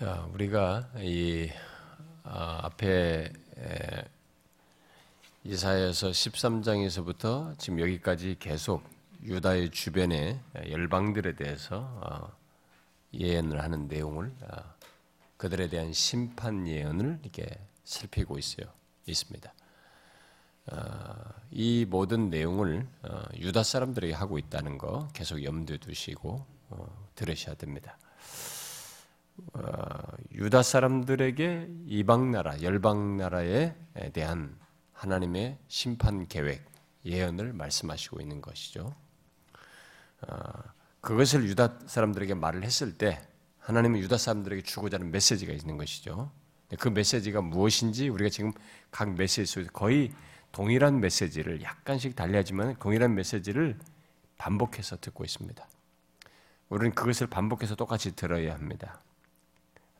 자, 우리가 이 아, 앞에 이사야서 13장에서부터 지금 여기까지 계속 유다의 주변의 열방들에 대해서 어, 예언을 하는 내용을 어, 그들에 대한 심판 예언을 이렇게 살피고 있어요. 있습니다. 어, 이 모든 내용을 유다 사람들에게 하고 있다는 거 계속 염두에 두시고 들으셔야 됩니다. 어, 유다 사람들에게 이방 나라, 열방 나라에 대한 하나님의 심판 계획, 예언을 말씀하시고 있는 것이죠. 어, 그것을 유다 사람들에게 말을 했을 때 하나님은 유다 사람들에게 주고자 하는 메시지가 있는 것이죠. 그 메시지가 무엇인지 우리가 지금 각 메시지 속에서 거의 동일한 메시지를 약간씩 달리하지만 동일한 메시지를 반복해서 듣고 있습니다. 우리는 그것을 반복해서 똑같이 들어야 합니다.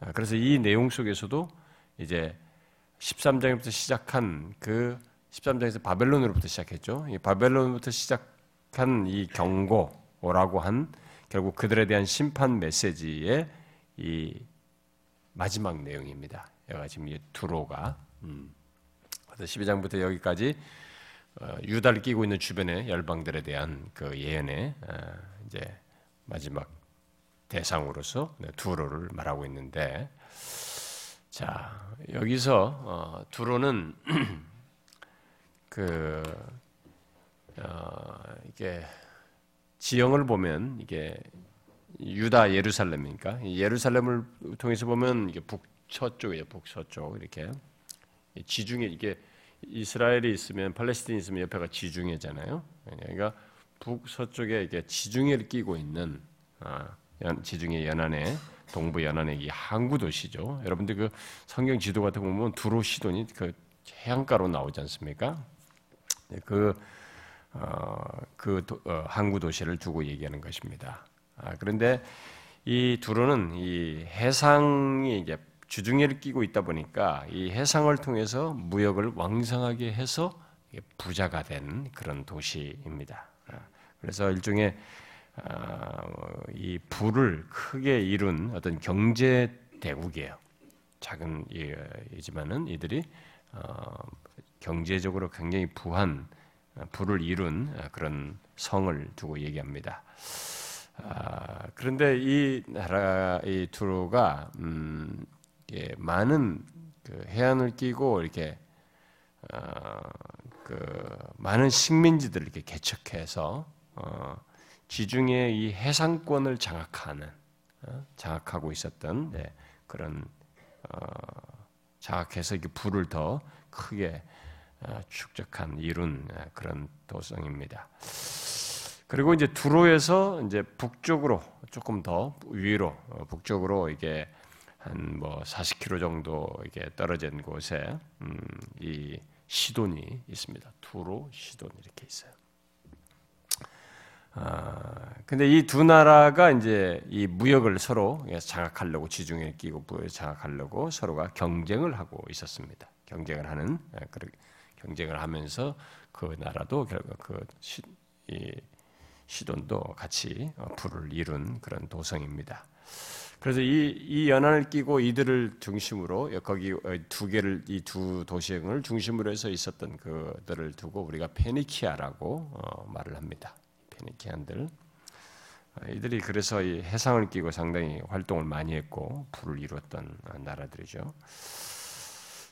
아, 그래서 이 내용 속에서도 이제 13장부터 시작한 그 13장에서 바벨론으로부터 시작했죠. 이 바벨론부터 시작한 이 경고라고 한 결국 그들에 대한 심판 메시지의 이 마지막 내용입니다. 여기가 지금 이 두로가 음. 그래서 12장부터 여기까지 어, 유다를 끼고 있는 주변의 열방들에 대한 그 예언의 어, 이제 마지막 대상으로서 네, 두로를 말하고 있는데 자 여기서 어, 두로는 그 어, 이게 지형을 보면 이게 유다 예루살렘이니까 예루살렘을 통해서 보면 이게 북서쪽이에요 북서쪽 이렇게 지중해 이게 이스라엘이 있으면 팔레스틴이 있으면 옆에가 지중해잖아요. 그러니까 북서쪽에 이게 지중해를 끼고 있는 아, 지중해 연안에 동부 연안의 이 항구 도시죠. 여러분들 그 성경 지도 같은 거 보면 두로 시돈이 그 해안가로 나오지 않습니까? 네, 그, 어, 그 도, 어, 항구 도시를 두고 얘기하는 것입니다. 아, 그런데 이 두로는 이 해상이 이제 주중해를 끼고 있다 보니까 이 해상을 통해서 무역을 왕성하게 해서 부자가 된 그런 도시입니다. 아, 그래서 일종의 아, 이 부를 크게 이룬 어떤 경제 대국이에요. 작은 이지만은 이들이 어, 경제적으로 굉장히 부한 어, 부를 이룬 그런 성을 두고 얘기합니다. 아, 그런데 이 나라 이 두로가 음, 많은 그 해안을 끼고 이렇게 어, 그 많은 식민지들을 이렇게 개척해서 어, 지중해 이 해상권을 장악하는 어, 장악하고 있었던 네, 그런 어, 장악해서 이 불을 더 크게 어, 축적한 이룬 그런 도성입니다. 그리고 이제 두로에서 이제 북쪽으로 조금 더 위로 북쪽으로 이게 한 뭐 40km 정도 이게 떨어진 곳에 음, 이 시돈이 있습니다. 두로, 시돈 이렇게 있어요. 아, 근데 이 두 나라가 이제 이 무역을 서로 장악하려고 지중해 끼고 장악하려고 서로가 경쟁을 하고 있었습니다. 경쟁을 하는 예, 경쟁을 하면서 그 나라도 결국 그 시, 이 시돈도 같이 어, 불을 이룬 그런 도성입니다. 그래서 이, 이 연안을 끼고 이들을 중심으로 거기 어, 두 개를 이 두 도시를 중심으로 해서 있었던 그들을 두고 우리가 페니키아라고 어, 말을 합니다. 페니키안들 아, 이들이 그래서 이 해상을 끼고 상당히 활동을 많이 했고 불을 이루었던 나라들이죠.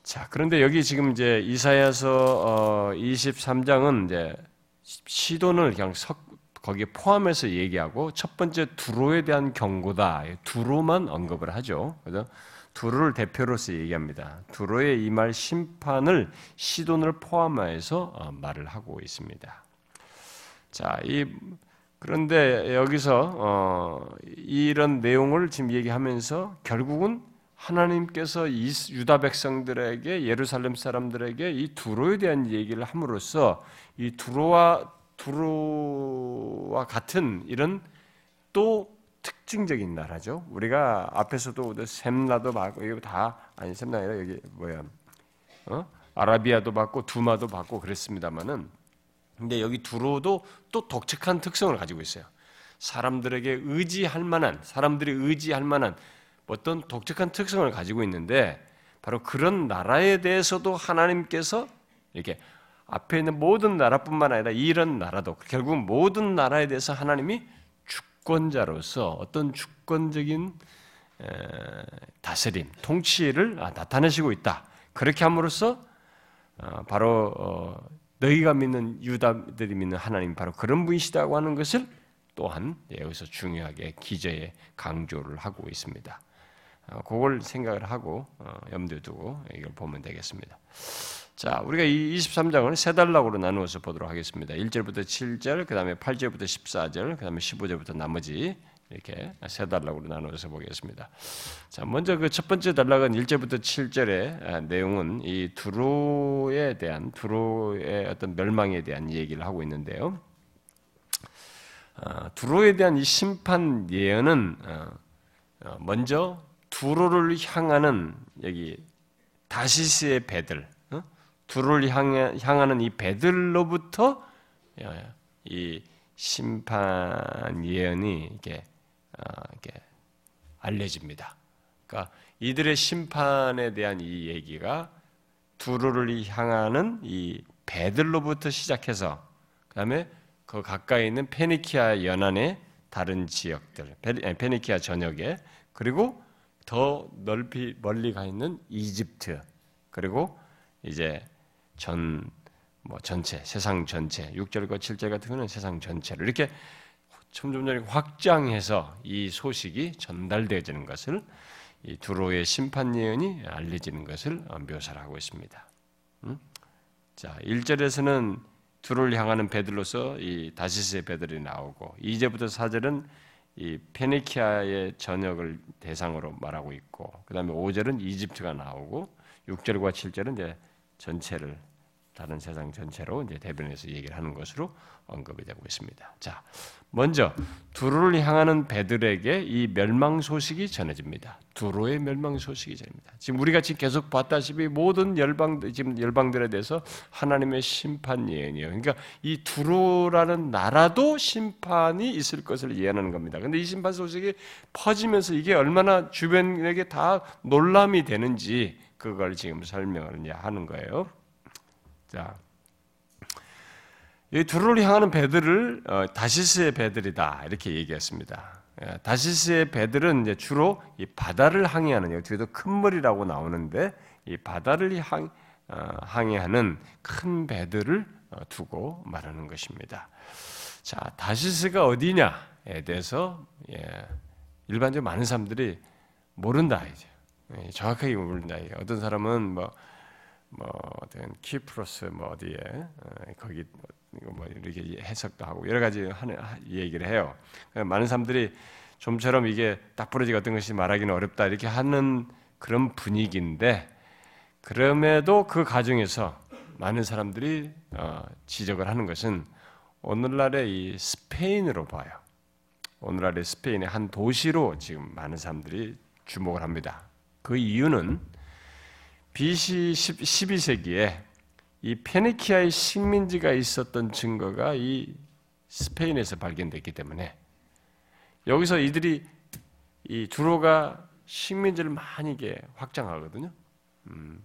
자, 그런데 여기 지금 이제 이사야서 23장은 어, 이제 시돈을 그냥 석, 거기에 포함해서 얘기하고 첫 번째 두로에 대한 경고다. 두로만 언급을 하죠. 그래서 두로를 대표로서 얘기합니다. 두로의 이 말 심판을 시돈을 포함해서 어, 말을 하고 있습니다. 자, 이 그런데 여기서 어, 이런 내용을 지금 얘기하면서 결국은 하나님께서 유다 백성들에게 예루살렘 사람들에게 이 두로에 대한 얘기를 함으로써 이 두로와 두로와 같은 이런 또 특징적인 나라죠. 우리가 앞에서도 셈나도 받고 이거 다 아니 셈나 아니라 여기 뭐야 어? 아라비아도 받고 두마도 받고 그랬습니다만은 근데 여기 두로도 또 독특한 특성을 가지고 있어요. 사람들에게 의지할 만한, 사람들이 의지할 만한 어떤 독특한 특성을 가지고 있는데 바로 그런 나라에 대해서도 하나님께서 이렇게 앞에 있는 모든 나라뿐만 아니라 이런 나라도 결국 모든 나라에 대해서 하나님이 주권자로서 어떤 주권적인 다스림, 통치를 아, 나타내시고 있다. 그렇게 함으로써 어, 바로 어, 너희가 믿는 유다들이 믿는 하나님 바로 그런 분이시다고 하는 것을 또한 여기서 중요하게 기저에 강조를 하고 있습니다. 어, 그걸 생각을 하고 염두에 두고 이걸 보면 되겠습니다. 자, 우리가 이 23장을 세 단락으로 나누어서 보도록 하겠습니다. 1절부터 7절, 그 다음에 8절부터 14절, 그 다음에 15절부터 나머지 이렇게 세 단락으로 나누어서 보겠습니다. 자, 먼저 그 첫 번째 단락은 1절부터 7절의 아, 내용은 이 두로에 대한 두로의 어떤 멸망에 대한 얘기를 하고 있는데요. 아, 두로에 대한 이 심판 예언은 어, 어, 먼저 두로를 향하는 여기 다시스의 배들, 어? 두로를 향하는 이 배들로부터 이 심판 예언이 이게 어, 이렇게 알려집니다. 그러니까 이들의 심판에 대한 이 얘기가 두루를 향하는 이 배들로부터 시작해서 그다음에 그 가까이 있는 페니키아 연안의 다른 지역들, 페니키아 전역에 그리고 더 넓이 멀리 가 있는 이집트 그리고 이제 전 뭐 전체 세상 전체 6절과 7절 같은 경우는 세상 전체를 이렇게 점점 확장해서 이 소식이 전달되어지는 것을 이 두로의 심판 예언이 알려지는 것을 묘사를 하고 있습니다. 음? 자, 1절에서는 두로를 향하는 배들로서 이 다시스의 배들이 나오고 2절부터 4절은 이 페니키아의 전역을 대상으로 말하고 있고 그다음에 5절은 이집트가 나오고 6절과 7절은 이제 전체를 다른 세상 전체로 이제 대변해서 얘기를 하는 것으로 언급이 되고 있습니다. 자, 먼저 두로를 향하는 배들에게 이 멸망 소식이 전해집니다. 두로의 멸망 소식이 전합니다. 지금 우리가 지금 계속 봤다시피 모든 열방 지금 열방들에 대해서 하나님의 심판 예언이에요. 그러니까 이 두로라는 나라도 심판이 있을 것을 예언하는 겁니다. 근데 이 심판 소식이 퍼지면서 이게 얼마나 주변에게 다 놀람이 되는지 그걸 지금 설명을 하는 거예요. 자, 이 두루를 향하는 배들을 어, 다시스의 배들이다 이렇게 얘기했습니다. 예, 다시스의 배들은 이제 주로 이 바다를 항해하는 뒤에도 큰 머리라고 나오는데 이 바다를 항, 어, 항해하는 큰 배들을 어, 두고 말하는 것입니다. 자, 다시스가 어디냐에 대해서 예, 일반적으로 많은 사람들이 모른다 이제 예, 정확하게 모른다. 어떤 사람은 뭐 뭐 어떤 키프로스 뭐 어디에 어, 거기 뭐 이렇게 해석도 하고 여러 가지 하는 얘기를 해요. 많은 사람들이 좀처럼 이게 딱 부러지 같은 것이 말하기는 어렵다 이렇게 하는 그런 분위기인데 그럼에도 그 가정에서 많은 사람들이 어, 지적을 하는 것은 오늘날의 이 스페인으로 봐요. 오늘날의 스페인의 한 도시로 지금 많은 사람들이 주목을 합니다. 그 이유는 BC 12세기에 이 페니키아의 식민지가 있었던 증거가 이 스페인에서 발견됐기 때문에 여기서 이들이 이 두로가 식민지를 많이 게 확장하거든요. 음.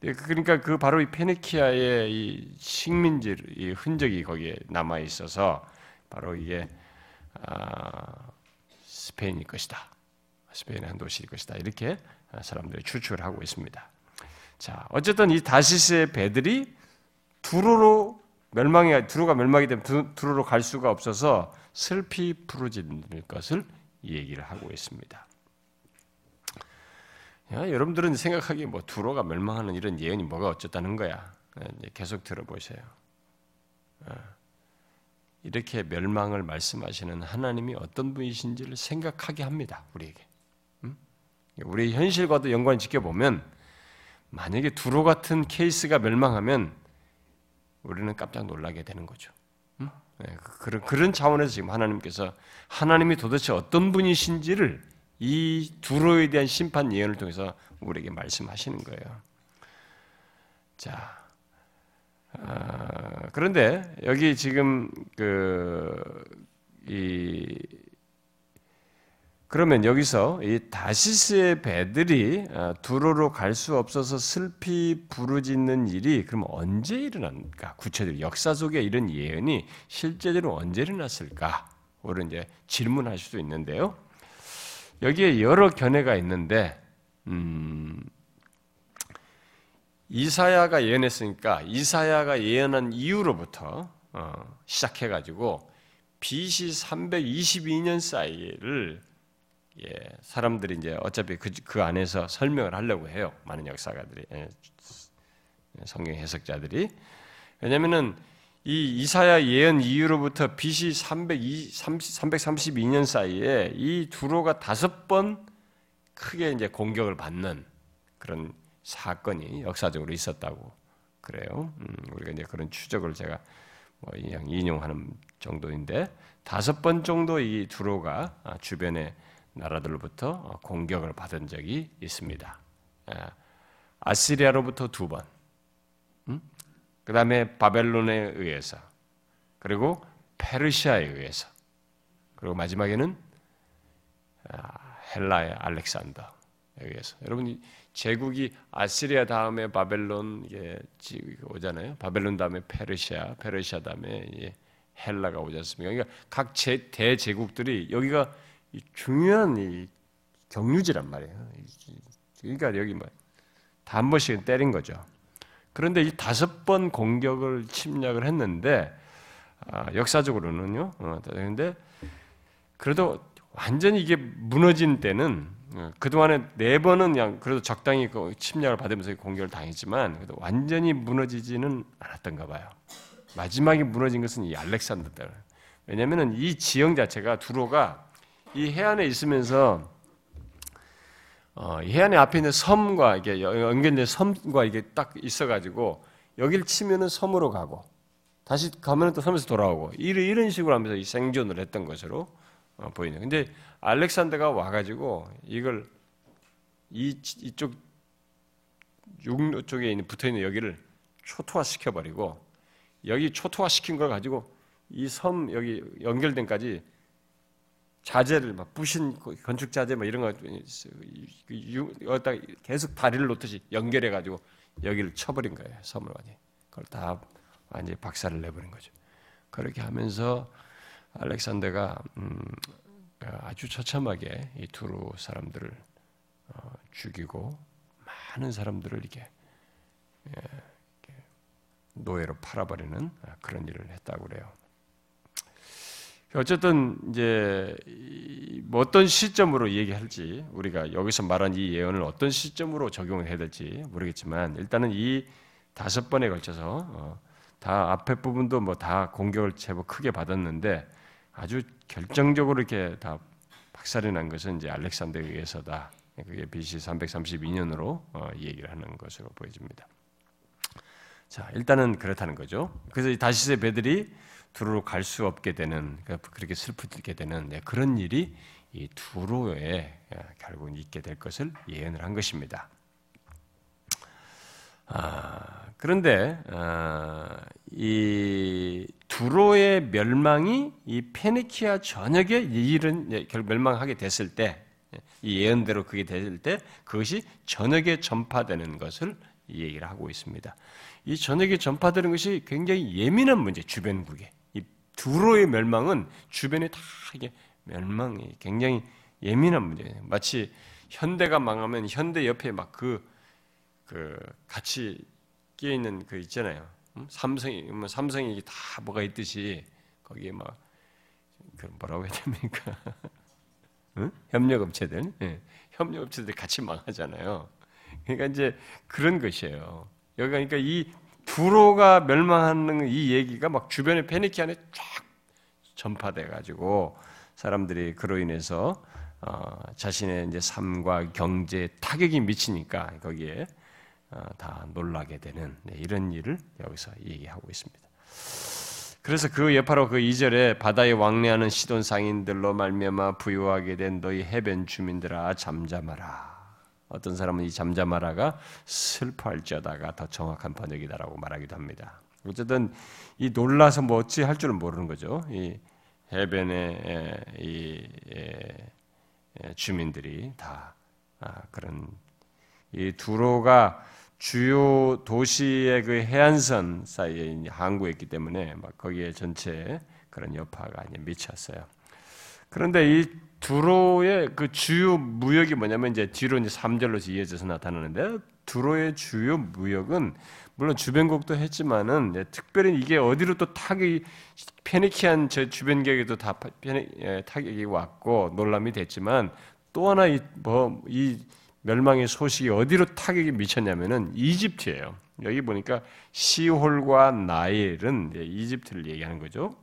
네, 그러니까 그 바로 이 페니키아의 이 식민지 이 흔적이 거기에 남아 있어서 바로 이게 아, 스페인일 것이다. 스페인의 한 도시일 것이다. 이렇게 사람들이 추측을 하고 있습니다. 자, 어쨌든 이 다시스의 배들이 두루로 멸망이 두루가 멸망이 되면 두루로 갈 수가 없어서 슬피 부르짖는 것을 얘기를 하고 있습니다. 야, 여러분들은 생각하기에 뭐 두로가 멸망하는 이런 예언이 뭐가 어쨌다는 거야. 계속 들어보세요. 어. 이렇게 멸망을 말씀하시는 하나님이 어떤 분이신지를 생각하게 합니다. 우리에게. 우리 현실과도 연관을 지켜보면 만약에 두로 같은 케이스가 멸망하면 우리는 깜짝 놀라게 되는 거죠. 네, 그, 그런 그런 차원에서 지금 하나님께서 하나님이 도대체 어떤 분이신지를 이 두로에 대한 심판 예언을 통해서 우리에게 말씀하시는 거예요. 자, 아, 그런데 여기 지금 그 이 그러면 여기서 이 다시스의 배들이 아, 두로로 갈 수 없어서 슬피 부르짖는 일이 그럼 언제 일어난가? 구체적으로 역사 속에 이런 예언이 실제적으로 언제 일어났을까? 오늘 이제 질문할 수도 있는데요. 여기에 여러 견해가 있는데 음, 이사야가 예언했으니까 이사야가 예언한 이후로부터 어, 시작해가지고 BC 322년 사이를 예, 사람들이 이제 어차피 그, 그 안에서 설명을 하려고 해요. 많은 역사가들이 예, 성경 해석자들이 왜냐하면은 이 이사야 예언 이후로부터 BC 302, 332년 사이에 이 두로가 다섯 번 크게 이제 공격을 받는 그런 사건이 역사적으로 있었다고 그래요. 음, 우리가 이제 그런 추적을 제가 뭐 인용하는 정도인데 다섯 번 정도 이 두로가 주변의 나라들로부터 공격을 받은 적이 있습니다. 예. 아시리아로부터 두 번, 음? 그 다음에 바벨론에 의해서, 그리고 페르시아에 의해서, 그리고 마지막에는 아, 헬라의 알렉산더에 의해서. 여러분 제국이 아시리아 다음에 바벨론 오잖아요. 바벨론 다음에 페르시아, 페르시아 다음에 헬라가 오지 않습니까? 그러니까 각 대제국들이 여기가 중요한 이 경유지란 말이에요. 그러니까 여기 뭐한 번씩은 때린 거죠. 그런데 이 다섯 번 공격을 침략을 했는데 아, 역사적으로는요. 어, 그런데 그래도 완전히 이게 무너진 때는 어, 그 동안에 네 번은 그냥 그래도 적당히 그 침략을 받으면서 공격을 당했지만 그래도 완전히 무너지지는 않았던가 봐요. 마지막에 무너진 것은 이 알렉산더 때. 왜냐하면 이 지형 자체가 두로가 이 해안에 있으면서 어, 해안의 앞에 있는 섬과 이게 연결된 섬과 이게 딱 있어가지고 여기를 치면은 섬으로 가고 다시 가면은 또 섬에서 돌아오고 이런 이런 식으로 하면서 이 생존을 했던 것으로 어, 보이는. 근데 알렉산더가 와가지고 이걸 이 이쪽 육로 쪽에 있는 붙어 있는 여기를 초토화 시켜버리고 여기 초토화 시킨 걸 가지고 이 섬 여기 연결된까지 자재를 막 부신 건축 자재 막 이런 거 여기다 계속 다리를 놓듯이 연결해 가지고 여기를 쳐버린 거예요 완전 그걸 다 완전히 박살을 내버린 거죠. 그렇게 하면서 알렉산더가 음, 아주 처참하게 이 두루 사람들을 어, 죽이고 많은 사람들을 이렇게, 예, 노예로 팔아버리는 그런 일을 했다고 그래요. 어쨌든 이제 뭐 어떤 시점으로 얘기할지 우리가 여기서 말한 이 예언을 어떤 시점으로 적용을 해야 될지 모르겠지만 일단은 이 다섯 번에 걸쳐서 어, 다 앞에 부분도 뭐 다 공격을 제법 크게 받았는데 아주 결정적으로 이렇게 다 박살이 난 것은 이제 알렉산더에 의해서다. 그게 BC 332년으로 어, 얘기를 하는 것으로 보여집니다. 자, 일단은 그렇다는 거죠. 그래서 다시세 배들이 두로로 갈 수 없게 되는 그러니까 그렇게 슬프게 되는 네, 그런 일이 이 두로에 예, 결국 있게 될 것을 예언을 한 것입니다. 아, 그런데 아, 이 두로의 멸망이 이 페니키아 전역에 이 일은 예, 멸망하게 됐을 때, 이 예언대로 그게 됐을 때 그것이 전역에 전파되는 것을 얘기를 하고 있습니다. 이 전역에 전파되는 것이 굉장히 예민한 문제, 주변국에. 이 두로의 멸망은 주변에 다 이게 멸망이 굉장히 예민한 문제예요. 마치 현대가 망하면 현대 옆에 막 그, 그, 같이 끼어 있는 그 있잖아요. 삼성이, 뭐 삼성이 다 뭐가 있듯이 거기에 막, 그 뭐라고 해야 됩니까? 응? 협력업체들, 네. 협력업체들 같이 망하잖아요. 그러니까 이제 그런 것이에요. 여기 그러니까 이 두로가 멸망하는 이 얘기가 막 주변의 페니키 안에 쫙 전파돼 가지고 사람들이 그로 인해서 어, 자신의 이제 삶과 경제에 타격이 미치니까 거기에 어, 다 놀라게 되는 네, 이런 일을 여기서 얘기하고 있습니다. 그래서 그 여파로 그 2절에 바다에 왕래하는 시돈 상인들로 말미암아 부유하게 된 너희 해변 주민들아 잠잠하라. 어떤 사람은 이 잠잠하라가 슬퍼할지어다가 더 정확한 번역이다라고 말하기도 합니다. 어쨌든 이 놀라서 뭐 어찌 할 줄은 모르는 거죠. 이 해변에 이 예, 주민들이 다 아, 그런 이 두로가 주요 도시의 그 해안선 사이에 항구에 있기 때문에 막 거기에 전체 그런 여파가 미쳤어요. 그런데 이 두로의 그 주요 무역이 뭐냐면 이제 뒤로 이제 3절로 이어져서 나타나는데 두로의 주요 무역은 물론 주변국도 했지만은 네, 특별히 이게 어디로 또 타격이 페니키안 저 주변 지역에도 다 페니, 예, 타격이 왔고 논란이 됐지만 또 하나 이 뭐 이 멸망의 소식이 어디로 타격이 미쳤냐면은 이집트예요. 여기 보니까 시홀과 나일은 이집트를 얘기하는 거죠.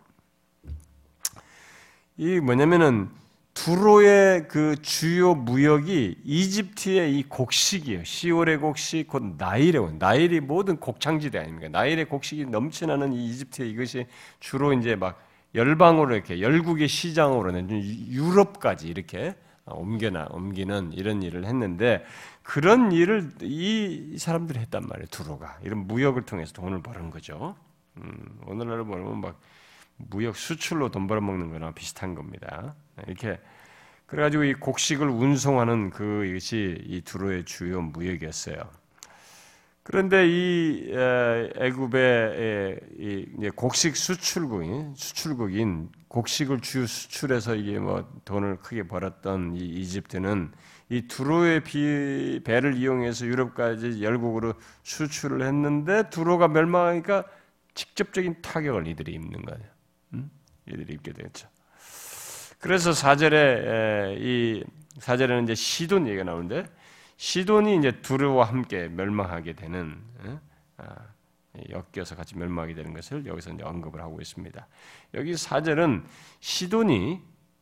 이 뭐냐면은 두로의 그 주요 무역이 이집트의 이 곡식이에요. 시월의 곡식, 곧 나일의 나일이 모든 곡창지대 아닙니까? 나일의 곡식이 넘쳐나는 이 이집트의 이것이 주로 이제 막 열방으로 이렇게 열국의 시장으로는 유럽까지 이렇게 옮겨나 옮기는 이런 일을 했는데 그런 일을 이 사람들이 했단 말이에요. 두로가 이런 무역을 통해서 돈을 버는 거죠. 음, 오늘날로 보면 막 무역 수출로 돈 벌어먹는 거나 비슷한 겁니다. 이렇게 그래가지고 이 곡식을 운송하는 그것이 이 두로의 주요 무역이었어요. 그런데 이 애굽의 곡식 수출국인 수출국인 곡식을 주 수출해서 이게 뭐 돈을 크게 벌었던 이 이집트는 이 두로의 비, 배를 이용해서 유럽까지 열국으로 수출을 했는데 두로가 멸망하니까 직접적인 타격을 이들이 입는 거예요. 음? 이들이 입게 되죠. 그래서 사절에 이 사절에는 이제 시돈 얘기가 나오는데 시돈이 이제 두루와 함께 멸망하게 되는 아, 엮여서 같이 멸망하게 되는 것을 여기서 이제 언급을 하고 있습니다. 여기 사절은 시돈이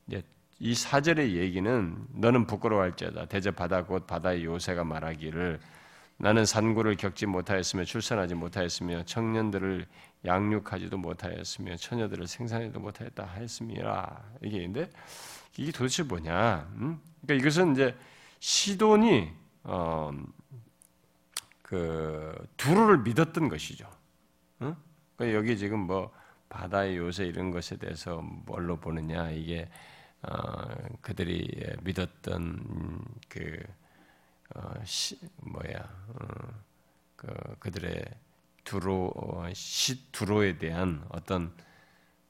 이제 이 사절의 얘기는 너는 부끄러워할지어다 바다 곧 바다의 요새가 말하기를 나는 산고를 겪지 못하였으며 출산하지 못하였으며 청년들을 양육하지도 못하였으며 처녀들을 생산하지도 못하였다 하였습니다. 이게 있는데 이게 도대체 뭐냐? 음? 그러니까 이것은 이제 시돈이 어, 그 두루를 믿었던 것이죠. 응? 그러니까 여기 지금 뭐 바다의 요새 이런 것에 대해서 뭘로 보느냐 이게 어, 그들이 믿었던 그 어, 시, 뭐야 어, 그 그들의 두로 어, 시 두로에 대한 어떤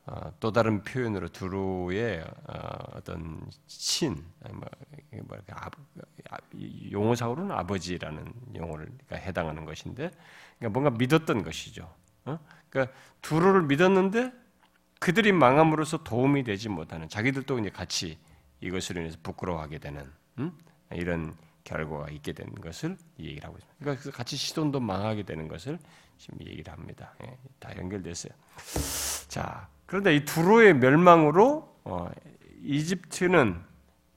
어, 또 다른 표현으로 두로의 어, 어떤 신, 뭐, 뭐 용어상으로는 아버지라는 용어를 해당하는 것인데, 그러니까 뭔가 믿었던 것이죠. 그러니까 두로를 믿었는데 그들이 망함으로써 도움이 되지 못하는 자기들도 이제 같이 이것으로 인해서 부끄러워하게 되는 이런 결과가 있게 되는 것을 얘기를 하고 있습니다. 그러니까 같이 시돈도 망하게 되는 것을 지금 얘기를 합니다. 예, 다 연결됐어요. 자, 그런데 이 두로의 멸망으로 어, 이집트는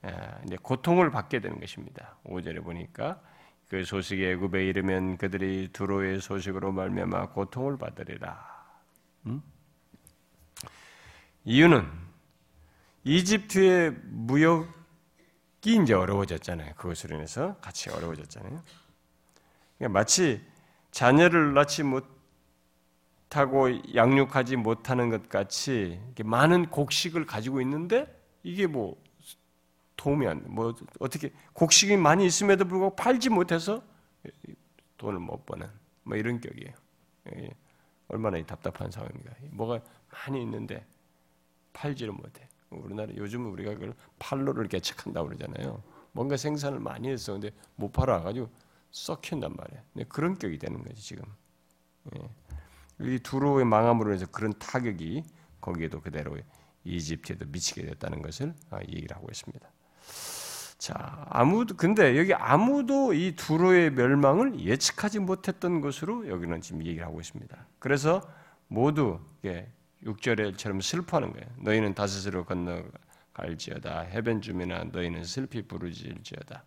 예, 이제 고통을 받게 되는 것입니다. 5절에 보니까 그 소식에 애굽에 이르면 그들이 두로의 소식으로 말미암아 고통을 받으리라. 음? 이유는 이집트의 무역 이제 어려워졌잖아요. 그것으로 인해서 같이 어려워졌잖아요. 그러니까 마치 자녀를 낳지 못하고 양육하지 못하는 것 같이 많은 곡식을 가지고 있는데 이게 뭐 도움이 안 돼. 뭐 어떻게 곡식이 많이 있음에도 불구하고 팔지 못해서 돈을 못 버는 뭐 이런 격이에요. 얼마나 답답한 상황입니까? 뭐가 많이 있는데 팔지를 못해. 우리나라 요즘 우리가 그걸 팔로를 개척한다고 그러잖아요. 뭔가 생산을 많이 했어. 근데 못 팔아 가지고 썩힌단 말이에요. 네, 그런 격이 되는 거지, 지금. 예. 이 두로의 망함으로 해서 그런 타격이 거기에도 그대로 이집트에도 미치게 됐다는 것을 아, 얘기를 하고 있습니다. 자, 아무도, 근데 여기 아무도 이 두로의 멸망을 예측하지 못했던 것으로 여기는 지금 얘기를 하고 있습니다. 그래서 모두 6절에처럼 슬퍼하는 거예요. 너희는 다스스로 건너갈지어다. 해변 주민아 너희는 슬피 부르질지어다.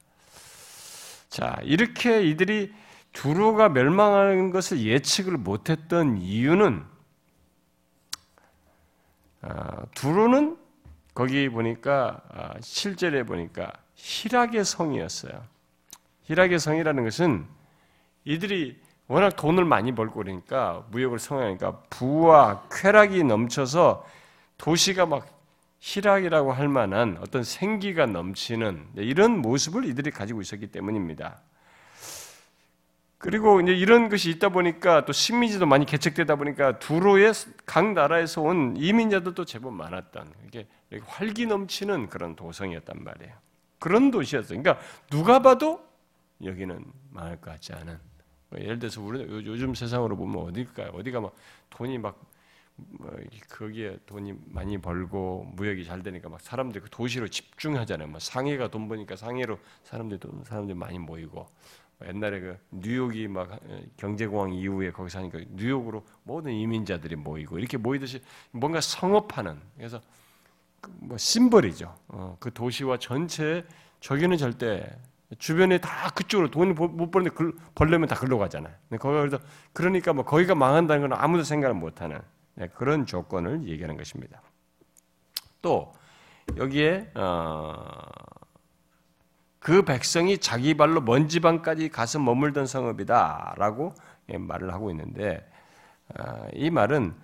자, 이렇게 이들이 두로가 멸망하는 것을 예측을 못했던 이유는 아, 두로는 거기 보니까 아, 실제에 보니까 희락의 성이었어요. 희락의 성이라는 것은 이들이 워낙 돈을 많이 벌고 그러니까 무역을 성행하니까 부와 쾌락이 넘쳐서 도시가 막 희락이라고 할 만한 어떤 생기가 넘치는 이런 모습을 이들이 가지고 있었기 때문입니다. 그리고 이제 이런 것이 있다 보니까 또 식민지도 많이 개척되다 보니까 두로의 각 나라에서 온 이민자들도 제법 많았던 이게 활기 넘치는 그런 도성이었단 말이에요. 그런 도시였어요. 그러니까 누가 봐도 여기는 망할 것 같지 않은. 예를 들어서 우리 요즘 세상으로 보면 어딜까요? 어디가 막 돈이 막뭐 거기에 돈이 많이 벌고 무역이 잘 되니까 막 사람들이 그 도시로 집중하잖아요. 뭐 상해가 돈 버니까 상해로 사람들이 돈 사람들이 많이 모이고 옛날에 그 뉴욕이 막 어, 경제공황 이후에 거기 사니까 뉴욕으로 모든 이민자들이 모이고 이렇게 모이듯이 뭔가 성업하는 그래서 그뭐 심벌이죠. 어, 그 도시와 전체 저기는 절대 주변에 다 그쪽으로 돈을 못 버는데 벌려면 다 글로 가잖아요. 거기서 그러니까 뭐 거기가 망한다는 건 아무도 생각을 못 하는 네, 그런 조건을 얘기하는 것입니다. 또 여기에 어, 그 백성이 자기 발로 먼 지방까지 가서 머물던 성읍이다라고 예, 말을 하고 있는데 아, 이 말은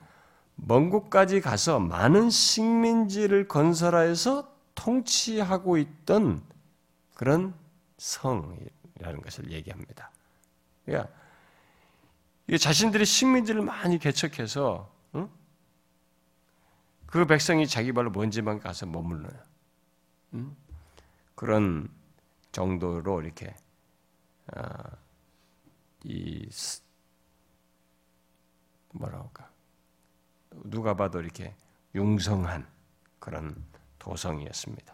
먼 곳까지 가서 많은 식민지를 건설하여서 통치하고 있던 그런 성이라는 것을 얘기합니다. 그러니까 자신들이 식민지를 많이 개척해서 그 백성이 자기 발로 먼 지방 가서 머물러요. 그런 정도로 이렇게 아, 이 뭐라 할까 누가 봐도 이렇게 융성한 그런 도성이었습니다.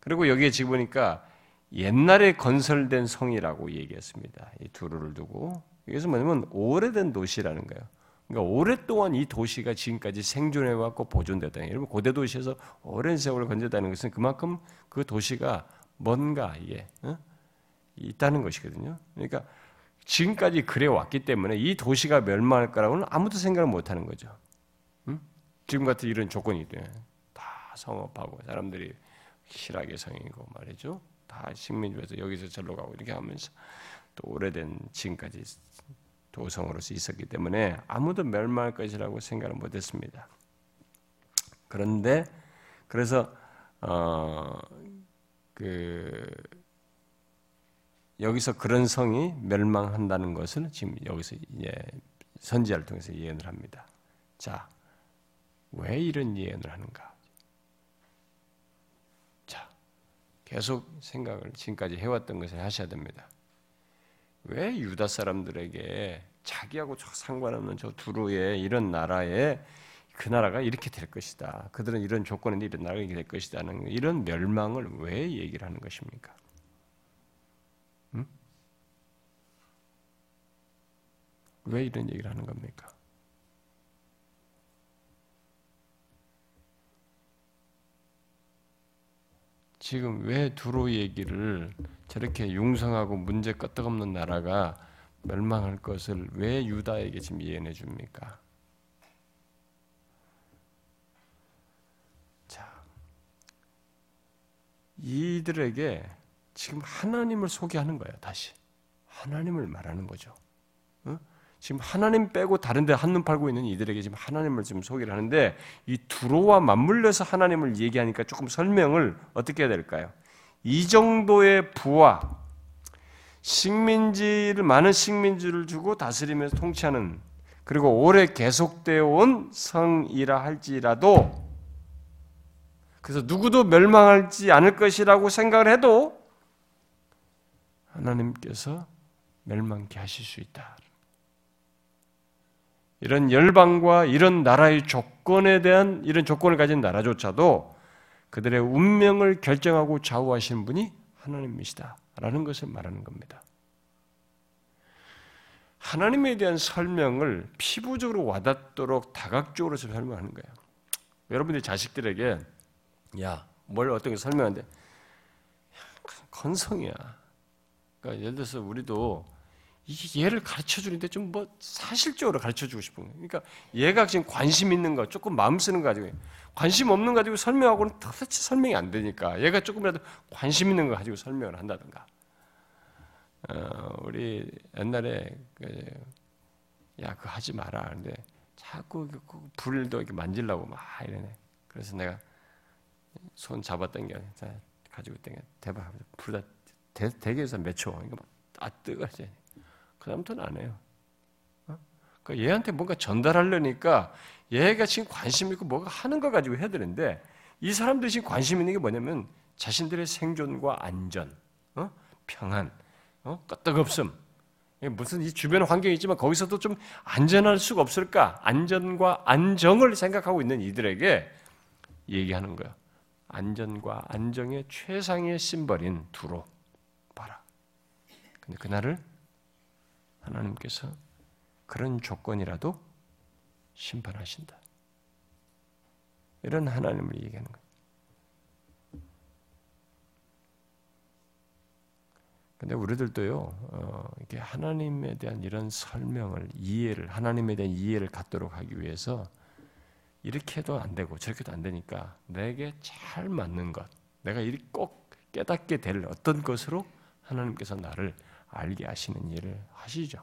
그리고 여기에 지금 보니까 옛날에 건설된 성이라고 얘기했습니다. 이 두루를 두고 이것은 뭐냐면 오래된 도시라는 거예요. 그러니까 오랫동안 이 도시가 지금까지 생존해왔고 보존됐다. 여러분 고대 도시에서 오랜 세월을 건졌다는 것은 그만큼 그 도시가 뭔가 이게 어? 있다는 것이거든요. 그러니까 지금까지 그래 왔기 때문에 이 도시가 멸망할 거라고는 아무도 생각을 못 하는 거죠. 응? 지금 같은 이런 조건이 있다 성업하고 사람들이 실하게 성이고 말이죠. 다 식민지에서 여기서 절로 가고 이렇게 하면서 또 오래된 지금까지 도성으로서 있었기 때문에 아무도 멸망할 것이라고 생각을 못했습니다. 그런데 그래서 어, 그 여기서 그런 성이 멸망한다는 것을 지금 여기서 이제 선지자를 통해서 예언을 합니다. 자, 왜 이런 예언을 하는가? 자, 계속 생각을 지금까지 해왔던 것을 하셔야 됩니다. 왜 유다 사람들에게 자기하고 상관없는 저 두루의 이런 나라에 그 나라가 이렇게 될 것이다. 그들은 이런 조건인데 이런 나라가 이렇게 될 것이다는 이런 멸망을 왜 얘기를 하는 것입니까? 응? 왜 이런 얘기를 하는 겁니까? 지금 왜 두로 얘기를 저렇게 융성하고 문제 끄떡없는 나라가 멸망할 것을 왜 유다에게 지금 예언해 줍니까? 이들에게 지금 하나님을 소개하는 거예요. 다시 하나님을 말하는 거죠. 어? 지금 하나님 빼고 다른 데 한눈 팔고 있는 이들에게 지금 하나님을 지금 소개를 하는데 이 두로와 맞물려서 하나님을 얘기하니까 조금 설명을 어떻게 해야 될까요? 이 정도의 부와 식민지를 많은 식민지를 주고 다스리면서 통치하는 그리고 오래 계속되어 온 성이라 할지라도 그래서 누구도 멸망하지 않을 것이라고 생각을 해도 하나님께서 멸망케 하실 수 있다. 이런 열방과 이런 나라의 조건에 대한 이런 조건을 가진 나라조차도 그들의 운명을 결정하고 좌우하시는 분이 하나님이시다라는 것을 말하는 겁니다. 하나님에 대한 설명을 피부적으로 와닿도록 다각적으로 설명하는 거예요. 여러분들 자식들에게 야, 뭘 어떤 게 설명하는데 건성이야. 그러니까 예를 들어서 우리도 이 얘를 가르쳐 주는데 좀 뭐 사실적으로 가르쳐 주고 싶은 거예요. 그러니까 얘가 지금 관심 있는 거, 조금 마음 쓰는 거 가지고 관심 없는 거 가지고 설명하고는 도대체 설명이 안 되니까 얘가 조금이라도 관심 있는 거 가지고 설명을 한다든가. 어, 우리 옛날에 그, 야, 그거 하지 마라. 근데 자꾸 그 불도 이렇게 만질라고 막 이러네. 그래서 내가 손 잡았던 게 가지고 땡겨 대박 부르다 대개에서 몇 초, 이거 막아 뜨거지. 그 다음부터는 안 해요. 어? 그러니까 얘한테 뭔가 전달하려니까 얘가 지금 관심 있고 뭐가 하는 거 가지고 해야 되는데 이 사람들이 지금 관심 있는 게 뭐냐면 자신들의 생존과 안전, 어? 평안, 어? 끄떡없음. 무슨 이 주변 환경이 있지만 거기서도 좀 안전할 수가 없을까? 안전과 안정을 생각하고 있는 이들에게 얘기하는 거야. 안전과 안정의 최상의 심벌인 두로 봐라. 근데 그날을 하나님께서 그런 조건이라도 심판하신다. 이런 하나님을 얘기하는 거예요. 근데 우리들도요, 어, 이게 하나님에 대한 이런 설명을, 이해를, 하나님에 대한 이해를 갖도록 하기 위해서 이렇게 해도 안 되고 저렇게 도 안 되니까 내게 잘 맞는 것, 내가 꼭 깨닫게 될 어떤 것으로 하나님께서 나를 알게 하시는 일을 하시죠.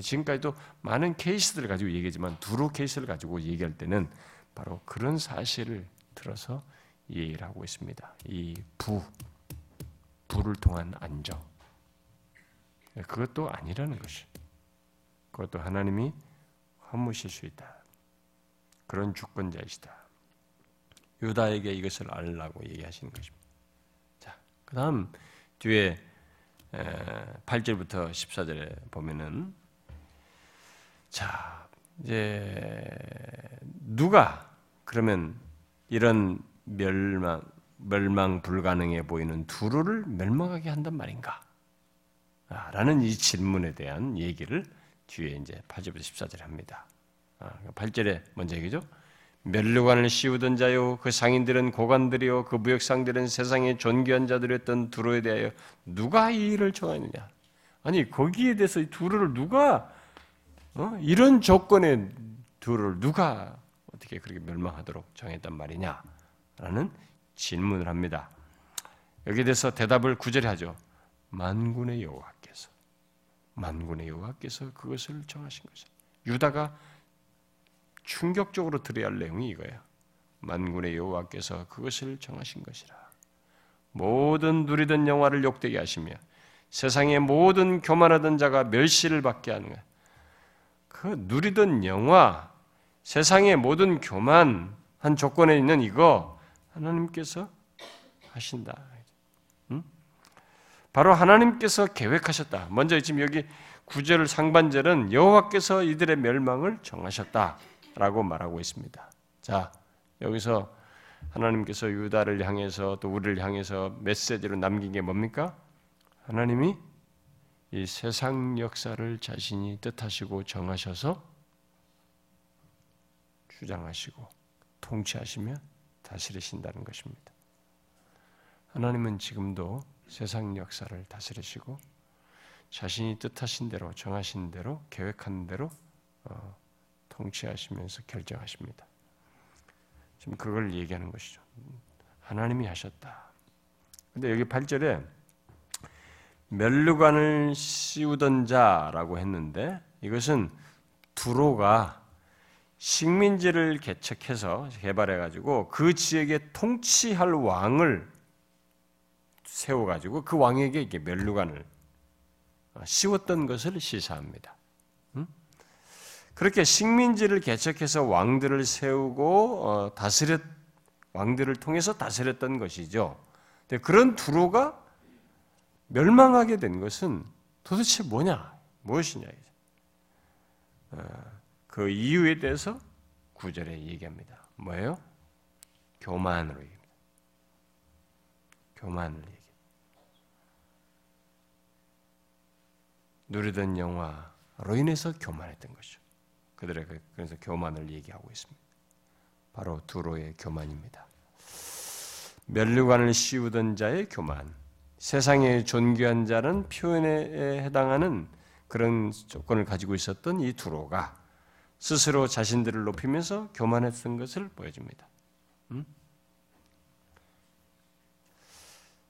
지금까지도 많은 케이스들을 가지고 얘기하지만 두루 케이스를 가지고 얘기할 때는 바로 그런 사실을 들어서 얘기를 하고 있습니다. 이 부, 불을 통한 안정. 그것도 아니라는 것이. 그것도 하나님이 허무실 수 있다. 그런 주권자이시다. 유다에게 이것을 알라고 얘기하시는 것입니다. 자, 그 다음 뒤에 8절부터 14절에 보면은 자, 이제 누가 그러면 이런 멸망 멸망 불가능해 보이는 두루를 멸망하게 한단 말인가? 아, 라는 이 질문에 대한 얘기를 뒤에 이제 8절부터 14절에 합니다. 8절에 아, 먼저 얘기죠. 멸류관을 씌우던 자요 그 상인들은 고관들이요 그 무역상들은 세상의 존귀한 자들이었던 두루에 대하여 누가 이 일을 정하느냐? 아니 거기에 대해서 두루를 누가 어? 이런 조건의 두루를 누가 어떻게 그렇게 멸망하도록 정했단 말이냐라는 질문을 합니다. 여기에 대해서 대답을 구절에 하죠. 만군의 여호와께서 만군의 여호와께서 그것을 정하신 것이다. 유다가 충격적으로 들어야 할 내용이 이거예요. 만군의 여호와께서 그것을 정하신 것이라. 모든 누리던 영화를 욕되게 하시며 세상의 모든 교만하던 자가 멸시를 받게 하는 거야. 그 누리던 영화, 세상의 모든 교만한 조건에 있는 이거 하나님께서 하신다. 응? 바로 하나님께서 계획하셨다. 먼저 지금 여기 구절 상반절은 여호와께서 이들의 멸망을 정하셨다 라고 말하고 있습니다. 자, 여기서 하나님께서 유다를 향해서 또 우리를 향해서 메시지로 남긴 게 뭡니까? 하나님이 이 세상 역사를 자신이 뜻하시고 정하셔서 주장하시고 통치하시며 다스리신다는 것입니다. 하나님은 지금도 세상 역사를 다스리시고 자신이 뜻하신 대로 정하신 대로 계획한 대로 어, 통치하시면서 결정하십니다. 지금 그걸 얘기하는 것이죠. 하나님이 하셨다. 근데 여기 8절에 멸류관을 씌우던 자라고 했는데 이것은 두로가 식민지를 개척해서 개발해 가지고 그 지역에 통치할 왕을 세워 가지고 그 왕에게 이게 멸류관을 씌웠던 것을 시사합니다. 그렇게 식민지를 개척해서 왕들을 세우고 어, 다스렸 왕들을 통해서 다스렸던 것이죠. 그런 두로가 멸망하게 된 것은 도대체 뭐냐? 무엇이냐? 어, 그 이유에 대해서 구절에 얘기합니다. 뭐예요? 교만으로 얘기합니다. 교만을. 누리던 영화로 인해서 교만했던 것이죠. 그들의 그, 그래서 교만을 얘기하고 있습니다. 바로 두로의 교만입니다. 멸류관을 씌우던 자의 교만, 세상의 존귀한 자는 표현에 해당하는 그런 조건을 가지고 있었던 이 두로가 스스로 자신들을 높이면서 교만했던 것을 보여줍니다. 음?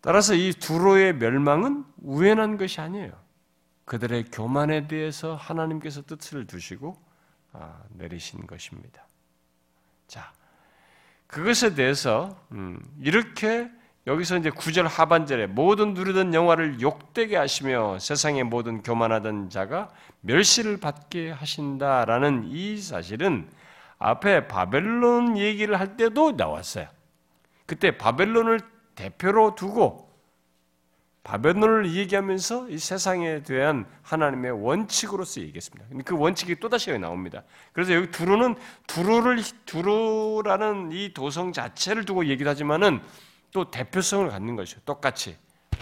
따라서 이 두로의 멸망은 우연한 것이 아니에요. 그들의 교만에 대해서 하나님께서 뜻을 두시고 아, 내리신 것입니다. 자, 그것에 대해서 음, 이렇게 여기서 이제 구절 하반절에 모든 누리던 영화를 욕되게 하시며 세상의 모든 교만하던 자가 멸시를 받게 하신다라는 이 사실은 앞에 바벨론 얘기를 할 때도 나왔어요. 그때 바벨론을 대표로 두고 바벨론을 얘기하면서 이 세상에 대한 하나님의 원칙으로서 얘기했습니다. 그 원칙이 또다시 여기 나옵니다. 그래서 여기 두루는 두루를 두루라는 이 도성 자체를 두고 얘기를 하지만은 또 대표성을 갖는 것이죠. 똑같이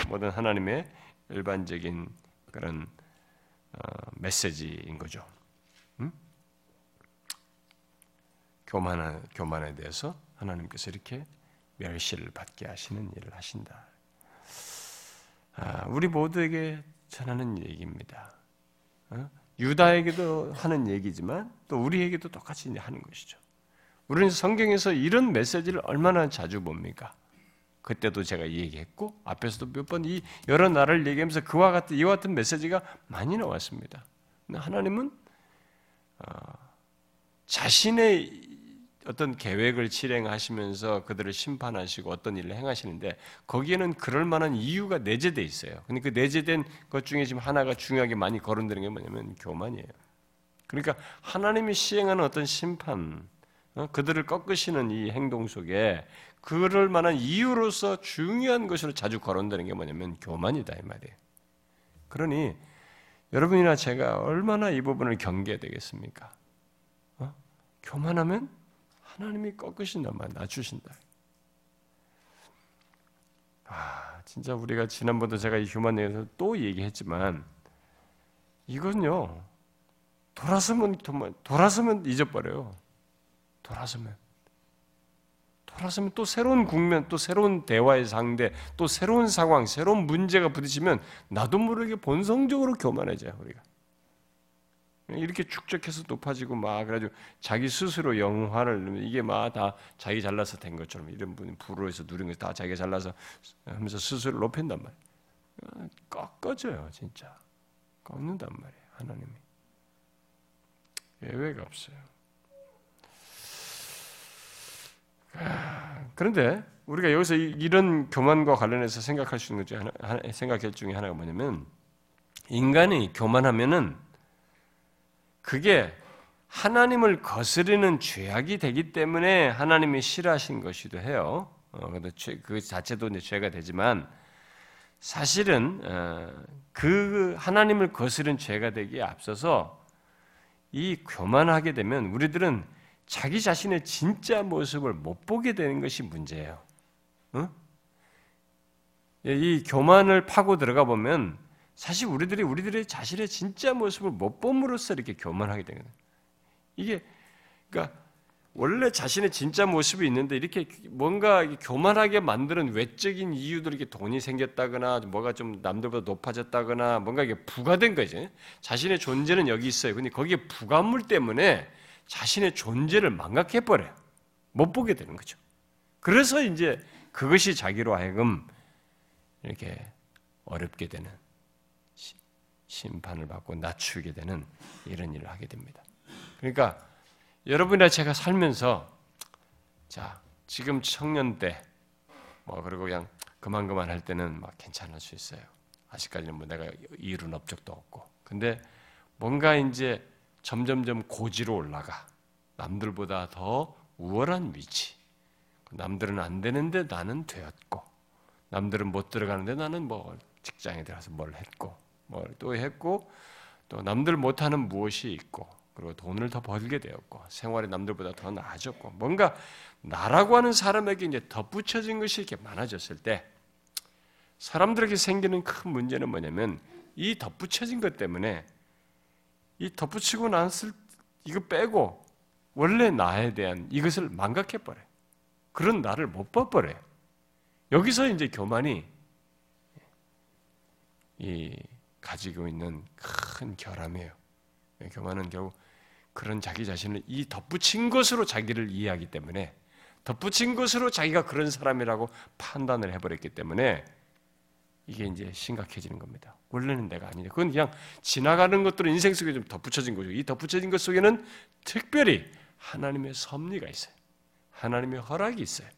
모든 하나님의 일반적인 그런 어, 메시지인 거죠. 음? 교만 교만에 대해서 하나님께서 이렇게 멸시를 받게 하시는 일을 하신다. 아, 우리 모두에게 전하는 얘기입니다. 어? 유다에게도 하는 얘기지만 또 우리에게도 똑같이 하는 것이죠. 우리는 성경에서 이런 메시지를 얼마나 자주 봅니까? 그때도 제가 얘기했고 앞에서도 몇 번 이 여러 나라를 얘기하면서 그와 같은 이와 같은 메시지가 많이 나왔습니다. 하나님은 어, 자신의 어떤 계획을 실행하시면서 그들을 심판하시고 어떤 일을 행하시는데 거기에는 그럴 만한 이유가 내재돼 있어요. 근데 그 내재된 것 중에 지금 하나가 중요하게 많이 거론되는 게 뭐냐면 교만이에요. 그러니까 하나님이 시행하는 어떤 심판, 어, 그들을 꺾으시는 이 행동 속에 그럴 만한 이유로서 중요한 것으로 자주 거론되는 게 뭐냐면 교만이다 이 말이에요. 그러니 여러분이나 제가 얼마나 이 부분을 경계해야 되겠습니까? 어? 교만하면 하나님이 꺾으신단 말, 낮추신다. 아, 진짜 우리가 지난번도 제가 이 내에서 또 얘기했지만 이건요 돌아서면 돌아서면 잊어버려요. 돌아서면 돌아서면 또 새로운 국면, 또 새로운 대화의 상대, 또 새로운 상황, 새로운 문제가 부딪히면 나도 모르게 본성적으로 교만해져요 우리가. 이렇게 축적해서 높아지고 막 그래가지고 자기 스스로 영화를 이게 막 다 자기 잘나서 된 것처럼 이런 분이 부러워서 누린 것다 자기가 잘나서 하면서 스스로 높인단 말이에요. 꺾어져요 진짜 꺾는단 말이에요 하나님이 예외가 없어요. 그런데 우리가 여기서 이런 교만과 관련해서 생각할 수 있는 것 중에 하나, 생각할 중에 하나가 뭐냐면 인간이 교만하면은 그게 하나님을 거스르는 죄악이 되기 때문에 하나님이 싫어하신 것이기도 해요. 어, 그 자체도 이제 죄가 되지만 사실은 어, 그 하나님을 거스른 죄가 되기에 앞서서 이 교만하게 되면 우리들은 자기 자신의 진짜 모습을 못 보게 되는 것이 문제예요. 어? 이 교만을 파고 들어가 보면 사실 우리들이 우리들의 자신의 진짜 모습을 못 봄으로써 이렇게 교만하게 되는. 이게 그러니까 원래 자신의 진짜 모습이 있는데 이렇게 뭔가 교만하게 만드는 외적인 이유들 이렇게 돈이 생겼다거나 뭐가 좀 남들보다 높아졌다거나 뭔가 이게 부과된 거지. 자신의 존재는 여기 있어요. 근데 거기에 부가물 때문에 자신의 존재를 망각해 버려요. 못 보게 되는 거죠. 그래서 이제 그것이 자기로 하여금 이렇게 어렵게 되는 심판을 받고 낮추게 되는 이런 일을 하게 됩니다. 그러니까 여러분이나 제가 살면서 자 지금 청년 때 뭐 그리고 그냥 그만 그만 할 때는 막 괜찮을 수 있어요. 아직까지는 뭐 내가 이룬 업적도 없고 근데 뭔가 이제 점점점 고지로 올라가 남들보다 더 우월한 위치. 남들은 안 되는데 나는 되었고 남들은 못 들어가는데 나는 뭐 직장에 들어가서 뭘 했고 뭘 또 했고 또 남들 못하는 무엇이 있고 그리고 돈을 더 벌게 되었고 생활이 남들보다 더 나아졌고 뭔가 나라고 하는 사람에게 이제 덧붙여진 것이 이렇게 많아졌을 때 사람들에게 생기는 큰 문제는 뭐냐면 이 덧붙여진 것 때문에 이 덧붙이고 났을 이거 빼고 원래 나에 대한 이것을 망각해 버려. 그런 나를 못 봐버려. 여기서 이제 교만이 이 가지고 있는 큰 결함이에요. 네, 교만은 결국 그런 자기 자신을 이 덧붙인 것으로 자기를 이해하기 때문에 덧붙인 것으로 자기가 그런 사람이라고 판단을 해버렸기 때문에 이게 이제 심각해지는 겁니다. 원래는 내가 아니냐. 그건 그냥 지나가는 것들은 인생 속에 좀 덧붙여진 거죠. 이 덧붙여진 것 속에는 특별히 하나님의 섭리가 있어요. 하나님의 허락이 있어요.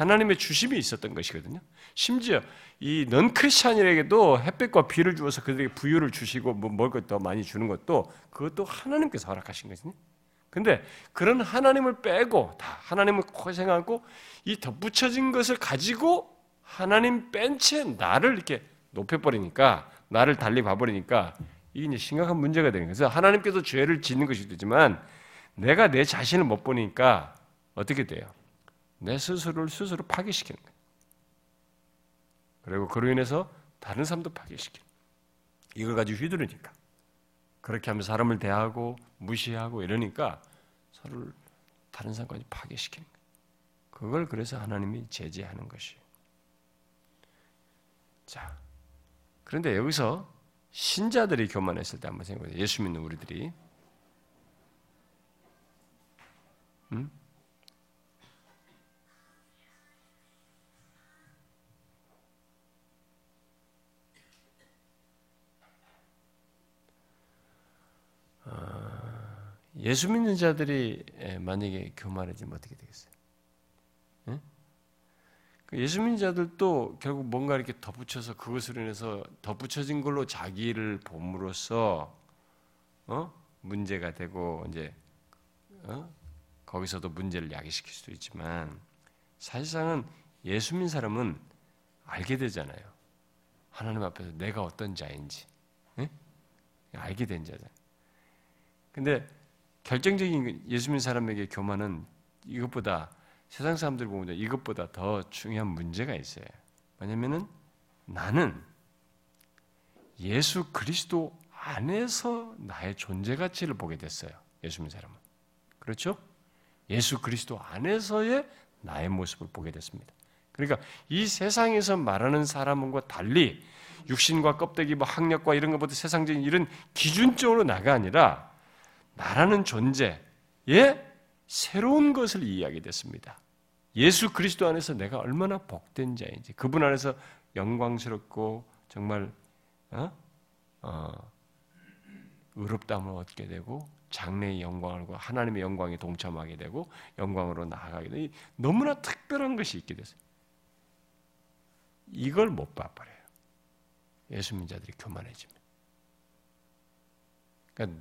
하나님의 주심이 있었던 것이거든요. 심지어 이 넌크리스찬에게도 햇빛과 비를 주어서 그들에게 부유를 주시고 뭐 먹을 것도 많이 주는 것도 그것도 하나님께서 허락하신 거거든요. 근데 그런 하나님을 빼고 다 하나님을 고생하고 이 덧붙여진 것을 가지고 하나님 뺀 채 나를 이렇게 높여버리니까 나를 달리 봐버리니까 이게 이제 심각한 문제가 되는. 그래서 하나님께서 죄를 짓는 것이 되지만 내가 내 자신을 못 보니까 어떻게 돼요? 내 스스로를 스스로 파괴시키는. 그리고 그로 인해서 다른 사람도 파괴시키는 이걸 가지고 휘두르니까. 그렇게 하면서 사람을 대하고 무시하고 이러니까 서로를 다른 사람까지 파괴시키는. 그걸 그래서 하나님이 제재하는 것이에요. 자, 그런데 여기서 신자들이 교만했을 때 한번 생각해 보세요. 예수 믿는 우리들이. 음? 예수 믿는 자들이 만약에 교만해지면 어떻게 되겠어요? 그 예수 믿는 자들도 결국 뭔가 이렇게 덧붙여서 그것으로 인해서 덧붙여진 걸로 자기를 봄으로써 어? 문제가 되고 이제 어? 거기서도 문제를 야기시킬 수도 있지만 사실상은 예수 믿는 사람은 알게 되잖아요. 하나님 앞에서 내가 어떤 자인지 예? 알게 된 자잖아요. 근데 결정적인 예수 믿는 사람에게 교만은 이것보다 세상 사람들 보면 이것보다 더 중요한 문제가 있어요. 뭐냐면은 나는 예수 그리스도 안에서 나의 존재 가치를 보게 됐어요. 예수 믿는 사람은. 그렇죠? 예수 그리스도 안에서의 나의 모습을 보게 됐습니다. 그러니까 이 세상에서 말하는 사람과 달리 육신과 껍데기, 뭐 학력과 이런 것보다 세상적인 이런 기준적으로 나가 아니라 나라는 존재에 새로운 것을 이해하게 됐습니다. 예수 그리스도 안에서 내가 얼마나 복된 자인지, 그분 안에서 영광스럽고 정말 어? 어, 의롭다함을 얻게 되고 장래의 영광을 고 하나님의 영광에 동참하게 되고 영광으로 나아가게 되고 너무나 특별한 것이 있게 됐어요. 이걸 못 봐버려요. 예수 민자들이 교만해지면. 그러니까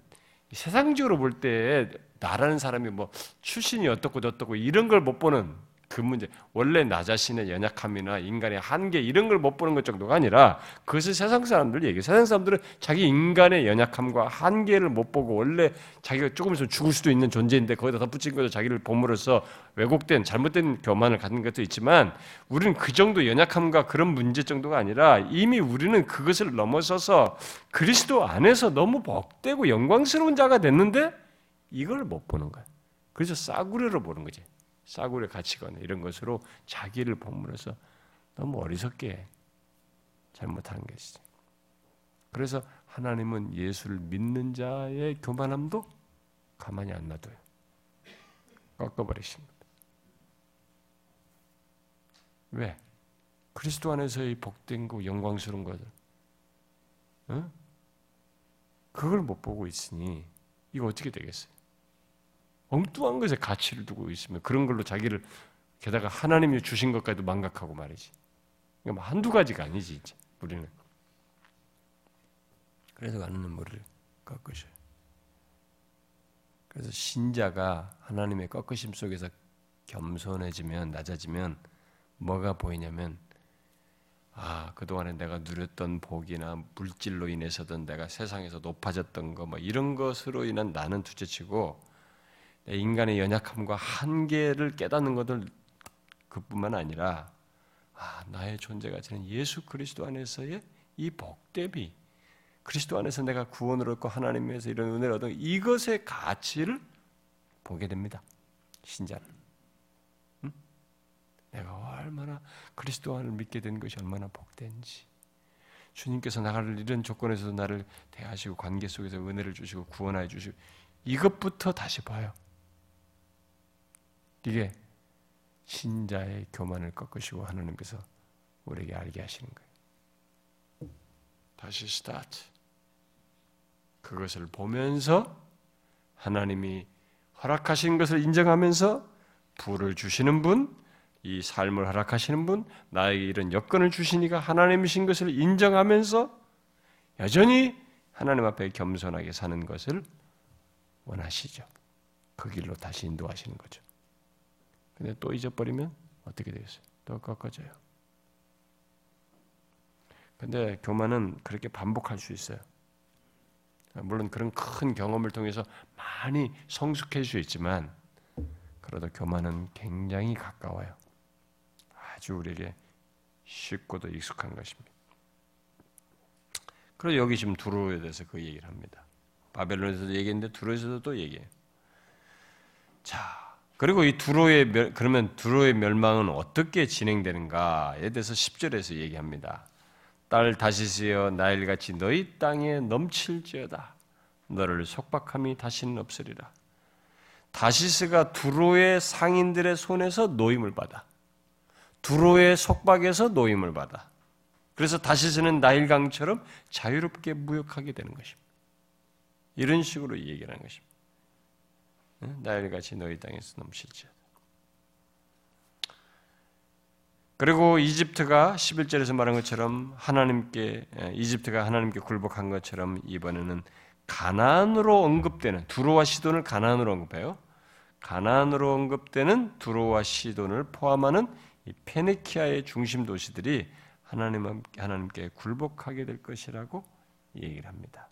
세상적으로 볼 때 나라는 사람이 뭐 출신이 어떻고 어떻고 이런 걸 못 보는 그 문제, 원래 나 자신의 연약함이나 인간의 한계 이런 걸 못 보는 것 정도가 아니라 그것을 세상 사람들 얘기해. 세상 사람들은 자기 인간의 연약함과 한계를 못 보고 원래 자기가 조금 있으면 죽을 수도 있는 존재인데 거기다 덧붙인 것도 자기를 봄으로써 왜곡된 잘못된 교만을 갖는 것도 있지만 우리는 그 정도 연약함과 그런 문제 정도가 아니라 이미 우리는 그것을 넘어서서 그리스도 안에서 너무 복되고 영광스러운 자가 됐는데 이걸 못 보는 거야. 그래서 싸구려로 보는 거지. 싸구려 가치관 이런 것으로 자기를 본물어서 너무 어리석게 잘못하는 것이죠. 그래서 하나님은 예수를 믿는 자의 교만함도 가만히 안 놔둬요. 꺾어버리십니다. 왜? 그리스도 안에서의 복된 거, 영광스러운 것을, 어? 그걸 못 보고 있으니 이거 어떻게 되겠어요? 엉뚱한 것에 가치를 두고 있으면 그런 걸로 자기를 게다가 하나님이 주신 것까지도 망각하고 말이지. 그러니까 뭐 한두 가지가 아니지 이제 우리는. 그래서 하나님 머리를 꺾으셔요. 그래서 신자가 하나님의 꺾으심 속에서 겸손해지면 낮아지면 뭐가 보이냐면 아 그동안에 내가 누렸던 복이나 물질로 인해서든 내가 세상에서 높아졌던 거 뭐 이런 것으로 인한 나는 둘째치고 인간의 연약함과 한계를 깨닫는 것들 그뿐만 아니라 아, 나의 존재 가치는 예수 그리스도 안에서의 이 복대비 그리스도 안에서 내가 구원을 얻고 하나님에서 이런 은혜를 얻은 이것의 가치를 보게 됩니다. 신자는. 응? 내가 얼마나 그리스도 안을 믿게 된 것이 얼마나 복된지. 주님께서 나를 이런 조건에서도 나를 대하시고 관계 속에서 은혜를 주시고 구원하여 주시고 이것부터 다시 봐요. 이게 신자의 교만을 꺾으시고 하나님께서 우리에게 알게 하시는 거예요. 다시 스타트. 그것을 보면서 하나님이 허락하신 것을 인정하면서 부를 주시는 분, 이 삶을 허락하시는 분, 나에게 이런 여건을 주시니까 하나님이신 것을 인정하면서 여전히 하나님 앞에 겸손하게 사는 것을 원하시죠. 그 길로 다시 인도하시는 거죠. 근데 또 잊어버리면 어떻게 되겠어요? 또 꺾어져요. 근데 교만은 그렇게 반복할 수 있어요. 물론 그런 큰 경험을 통해서 많이 성숙해질 수 있지만 그래도 교만은 굉장히 가까워요. 아주 우리에게 쉽고도 익숙한 것입니다. 그리고 여기 지금 두로에 대해서 그 얘기를 합니다. 바벨론에서도 얘기했는데 두로에서도 또 얘기해요. 자, 그리고 이 두로의 그러면 두로의 멸망은 어떻게 진행되는가에 대해서 10절에서 얘기합니다. 딸 다시스여 나일같이 너희 땅에 넘칠지어다. 너를 속박함이 다시는 없으리라. 다시스가 두로의 상인들의 손에서 노임을 받아. 두로의 속박에서 노임을 받아. 그래서 다시스는 나일강처럼 자유롭게 무역하게 되는 것입니다. 이런 식으로 얘기를 하는 것입니다. 나일같이 너희 땅에서 넘칠지어다. 그리고 이집트가 11절에서 말한 것처럼 하나님께 이집트가 하나님께 굴복한 것처럼 이번에는 가나안으로 언급되는 두로와 시돈을 가나안으로 언급해요. 가나안으로 언급되는 두로와 시돈을 포함하는 이 페네키아의 중심 도시들이 하나님 하나님께 굴복하게 될 것이라고 얘기를 합니다.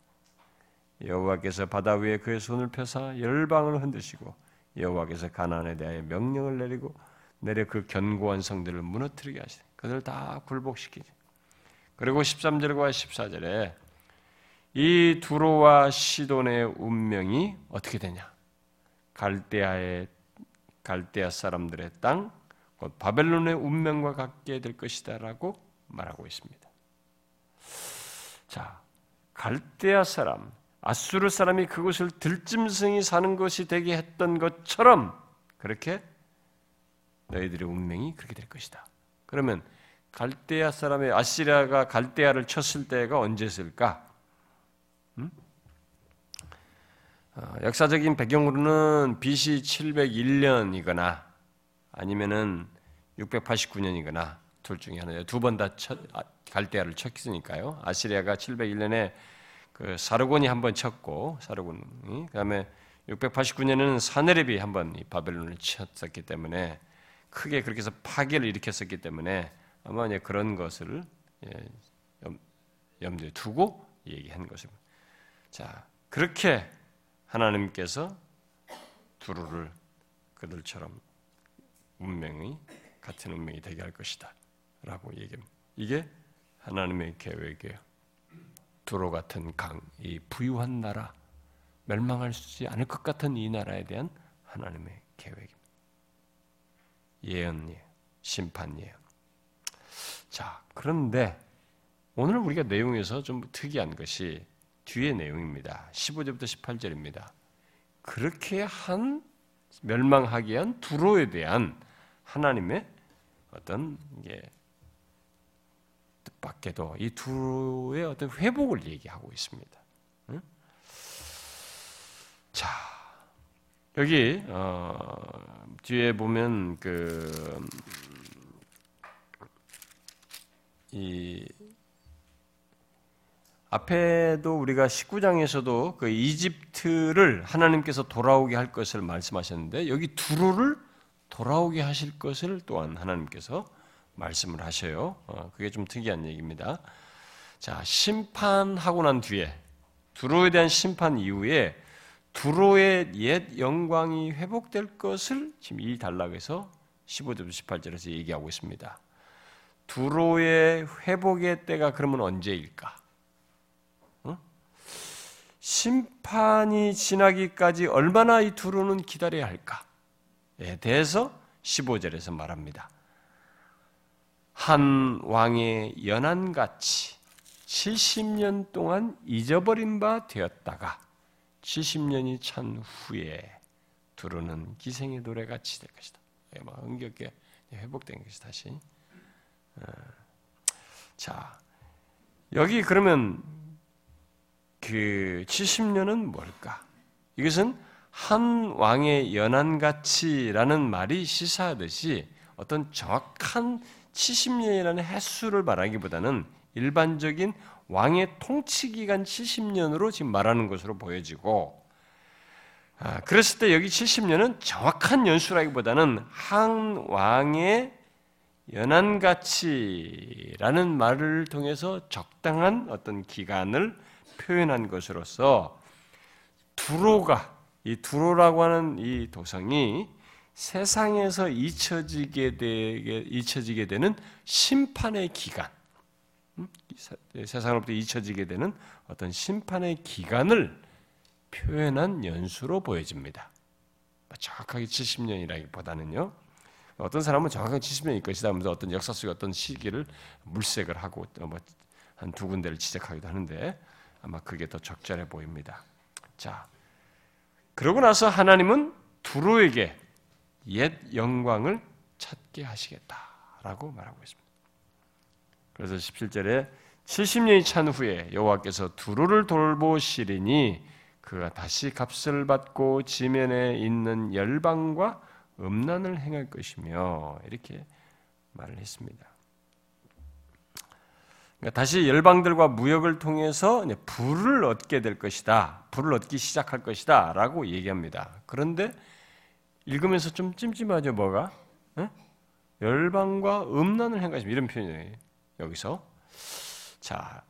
여호와께서 바다 위에 그의 손을 펴사 열방을 흔드시고 여호와께서 가나안에 대하여 명령을 내리고 내려 그 견고한 성들을 무너뜨리게 하시되 그들을 다 굴복시키지. 그리고 13절과 14절에 이 두로와 시돈의 운명이 어떻게 되냐? 갈대아의 갈대아 사람들의 땅, 곧 바벨론의 운명과 같게 될 것이다라고 말하고 있습니다. 자, 갈대아 사람, 아수르 사람이 그곳을 들짐승이 사는 것이 되게 했던 것처럼 그렇게 너희들의 운명이 그렇게 될 것이다. 그러면 갈대아 사람의 아시리아가 갈대아를 쳤을 때가 언제였을까? 음? 어, 역사적인 배경으로는 BC 701년이거나 아니면은 689년이거나 둘 중에 하나예요. 두 번 다 갈대아를 쳤으니까요. 아시리아가 701년에 그 사르곤이 한번 쳤고 사르곤이 그다음에 689년에는 사네립이 한번 바벨론을 쳤었기 때문에 크게 그렇게 해서 파괴를 일으켰었기 때문에 아마 이제 그런 것을 예, 염두에 두고 얘기한 것입니다. 자, 그렇게 하나님께서 두루를 그들처럼 운명이 같은 운명이 되게 할 것이다. 라고 얘기합니다. 이게 하나님의 계획이에요. 두로 같은 강, 이 부유한 나라, 멸망할 수 않을 것 같은 이 나라에 대한 하나님의 계획입니다. 예언이에요. 심판 예언. 자, 그런데 오늘 우리가 내용에서 좀 특이한 것이 뒤의 내용입니다. 15절부터 18절입니다. 그렇게 한 멸망하게 한 두로에 대한 하나님의 어떤 게뜻 밖에도 이 두로의 어떤 회복을 얘기하고 있습니다. 응? 자, 여기 어, 뒤에 보면 그 이 앞에도 우리가 19장에서도 그 이집트를 하나님께서 돌아오게 할 것을 말씀하셨는데 여기 두루를 돌아오게 하실 것을 또한 하나님께서 말씀을 하셔요. 어, 그게 좀 특이한 얘기입니다. 자, 심판하고 난 뒤에 두로에 대한 심판 이후에 두로의 옛 영광이 회복될 것을 지금 이 단락에서 15절 18절에서 얘기하고 있습니다. 두로의 회복의 때가 그러면 언제일까? 어? 심판이 지나기까지 얼마나 이 두로는 기다려야 할까에 대해서 15절에서 말합니다. 한 왕의 연한같이 70년 동안 잊어버린 바 되었다가 70년이 찬 후에 두루는 기생의 노래같이 될 것이다. 막 흥겹게 회복된 것이 다시. 어. 자, 여기 그러면 그 70년은 뭘까? 이것은 한 왕의 연한가치라는 말이 시사하듯이 어떤 정확한 70년이라는 횟수를 말하기보다는 일반적인 왕의 통치 기간 70년으로 지금 말하는 것으로 보여지고 아, 그랬을 때 여기 70년은 정확한 연수라기보다는 한 왕의 연한 가치라는 말을 통해서 적당한 어떤 기간을 표현한 것으로서 두로가 이 두로라고 하는 이 도성이 세상에서 잊혀지게 되게 잊혀지게 되는 심판의 기간, 음? 세상으로부터 잊혀지게 되는 어떤 심판의 기간을 표현한 연수로 보여집니다. 뭐 정확하게 70년이라기보다는요. 어떤 사람은 정확하게 70년일 것이다 하면서 어떤 역사 속의 어떤 시기를 물색을 하고 뭐 한 두 군데를 지적하기도 하는데 아마 그게 더 적절해 보입니다. 자, 그러고 나서 하나님은 두로에게 옛 영광을 찾게 하시겠다라고 말하고 있습니다. 그래서 17절에 70년이 찬 후에 여호와께서 두로를 돌보시리니 그가 다시 값을 받고 지면에 있는 열방과 음란을 행할 것이며 이렇게 말을 했습니다. 그러니까 다시 열방들과 무역을 통해서 불을 얻게 될 것이다. 불을 얻기 시작할 것이다. 라고 얘기합니다. 그런데 읽으면서 좀 찜찜하죠, 뭐가? 에? 열방과 음란을 것이다. 이런 표현이에요. 여기서. 자,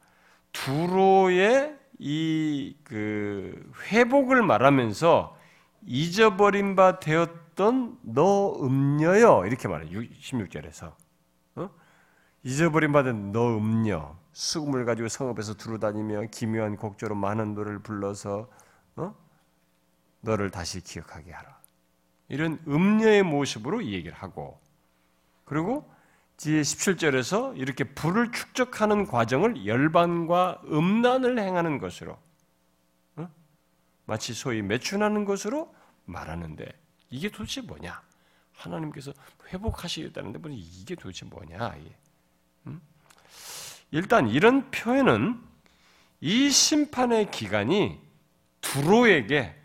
두로의 이 그 회복을 말하면서 잊어버린 바 되었던 너 음녀여 이렇게 말해요. 16절에서 어? 잊어버린 바 된 너 음녀 수금을 가지고 성읍에서 두루다니며 기묘한 곡조로 많은 노래를 불러서 어? 너를 다시 기억하게 하라. 이런 음녀의 모습으로 이 얘기를 하고 그리고 뒤에 17절에서 이렇게 불을 축적하는 과정을 열반과 음란을 행하는 것으로 어? 마치 소위 매춘하는 것으로 말하는데 이게 도대체 뭐냐? 하나님께서 회복하시겠다는데 뭐 이게 도대체 뭐냐? 음? 일단 이런 표현은 이 심판의 기간이 두로에게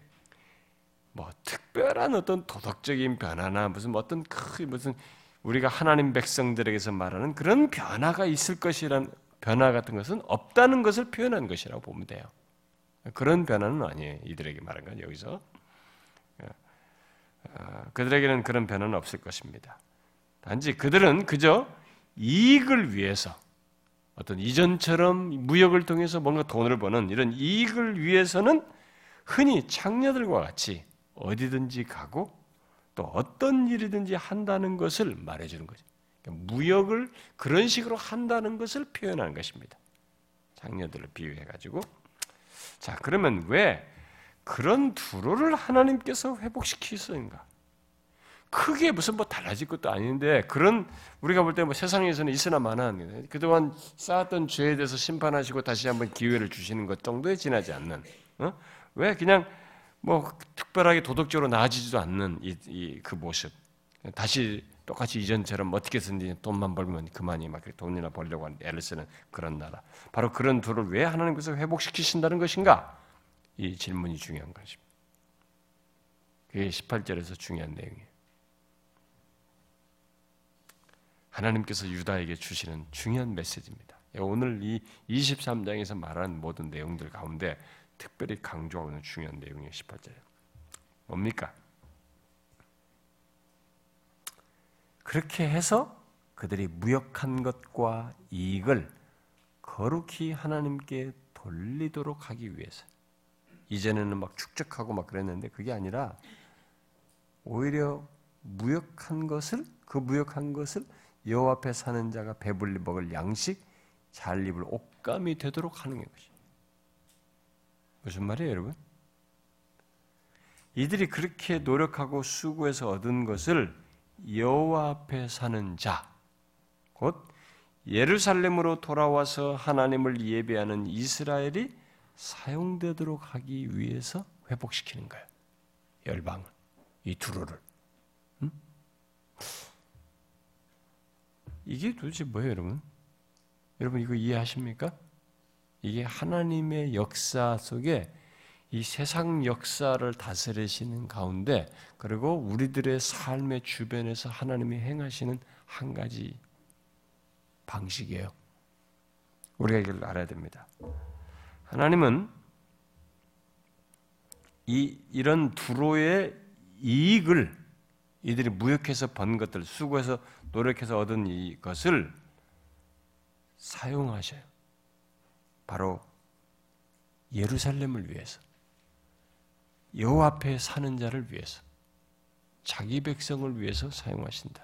뭐 특별한 어떤 도덕적인 변화나 무슨 어떤 큰 무슨 우리가 하나님 백성들에게서 말하는 그런 변화가 있을 것이란 변화 같은 것은 없다는 것을 표현한 것이라고 보면 돼요. 그런 변화는 아니에요. 이들에게 말한 건 여기서 어, 그들에게는 그런 변화는 없을 것입니다. 단지 그들은 그저 이익을 위해서 어떤 이전처럼 무역을 통해서 뭔가 돈을 버는 이런 이익을 위해서는 흔히 창녀들과 같이 어디든지 가고 또 어떤 일이든지 한다는 것을 말해주는 거죠. 그러니까 무역을 그런 식으로 한다는 것을 표현하는 것입니다. 장녀들을 비유해가지고. 자, 그러면 왜 그런 두로를 하나님께서 회복시키신가? 크게 무슨 뭐 달라질 것도 아닌데 그런 우리가 볼 때 뭐 세상에서는 있으나 마나 그동안 쌓았던 죄에 대해서 심판하시고 다시 한번 기회를 주시는 것 정도에 지나지 않는 어? 왜 그냥 뭐 특별하게 도덕적으로 나아지지도 않는 이, 이, 그 모습. 다시 똑같이 이전처럼 어떻게든지 돈만 벌면 그만이 막 돈이나 벌려고 애를 쓰는 그런 나라. 바로 그런 둘을 왜 하나님께서 회복시키신다는 것인가? 이 질문이 중요한 것입니다. 그게 18절에서 중요한 내용이에요. 하나님께서 유다에게 주시는 중요한 메시지입니다. 오늘 이 23장에서 말하는 모든 내용들 가운데 특별히 강조하는 중요한 내용이 18절에 뭡니까? 그렇게 해서 그들이 무역한 것과 이익을 거룩히 하나님께 돌리도록 하기 위해서 이전에는 막 축적하고 막 그랬는데 그게 아니라 오히려 무역한 것을 그 무역한 것을 여호와 앞에 사는 자가 배불리 먹을 양식 잘 입을 옷감이 되도록 하는 것이 무슨 말이에요, 여러분? 이들이 그렇게 노력하고 수고해서 얻은 것을 여호와 앞에 사는 자, 곧 예루살렘으로 돌아와서 하나님을 예배하는 이스라엘이 사용되도록 하기 위해서 회복시키는 거예요. 열방을, 이 두로를. 음? 이게 도대체 뭐예요, 여러분? 여러분 이거 이해하십니까? 이게 하나님의 역사 속에 이 세상 역사를 다스리시는 가운데 그리고 우리들의 삶의 주변에서 하나님이 행하시는 한 가지 방식이에요. 우리가 이걸 알아야 됩니다. 하나님은 이 이런 두로의 이익을 이들이 무역해서 번 것들, 수고해서 노력해서 얻은 이것을 사용하셔요. 바로 예루살렘을 위해서, 여호 앞에 사는 자를 위해서, 자기 백성을 위해서 사용하신다.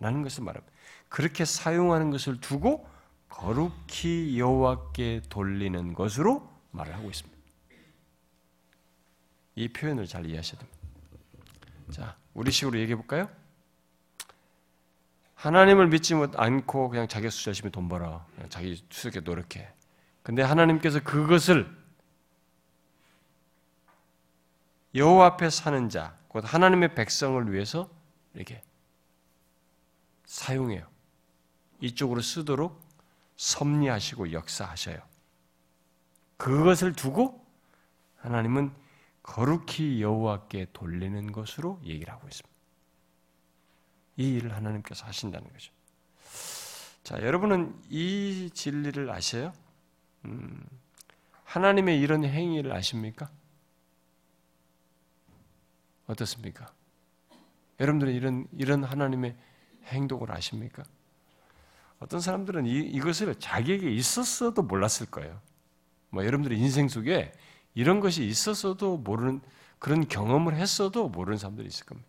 라는 것을 말합니다. 그렇게 사용하는 것을 두고 거룩히 여호와께 돌리는 것으로 말을 하고 있습니다. 이 표현을 잘 이해하셔야 됩니다. 자, 우리 식으로 얘기해 볼까요? 하나님을 믿지 않고 그냥 자기 수 열심히 돈 벌어. 자기 수익에 노력해. 근데 하나님께서 그것을 여호와 앞에 사는 자, 곧 하나님의 백성을 위해서 이렇게 사용해요. 이쪽으로 쓰도록 섭리하시고 역사하셔요. 그것을 두고 하나님은 거룩히 여호와께 돌리는 것으로 얘기를 하고 있습니다. 이 일을 하나님께서 하신다는 거죠. 자, 여러분은 이 진리를 아세요? 음, 하나님의 이런 행위를 아십니까? 어떻습니까? 여러분들은 이런 이런 하나님의 행동을 아십니까? 어떤 사람들은 이, 이것을 자기에게 있었어도 몰랐을 거예요. 뭐 여러분들의 인생 속에 이런 것이 있었어도 모르는 그런 경험을 했어도 모르는 사람들이 있을 겁니다.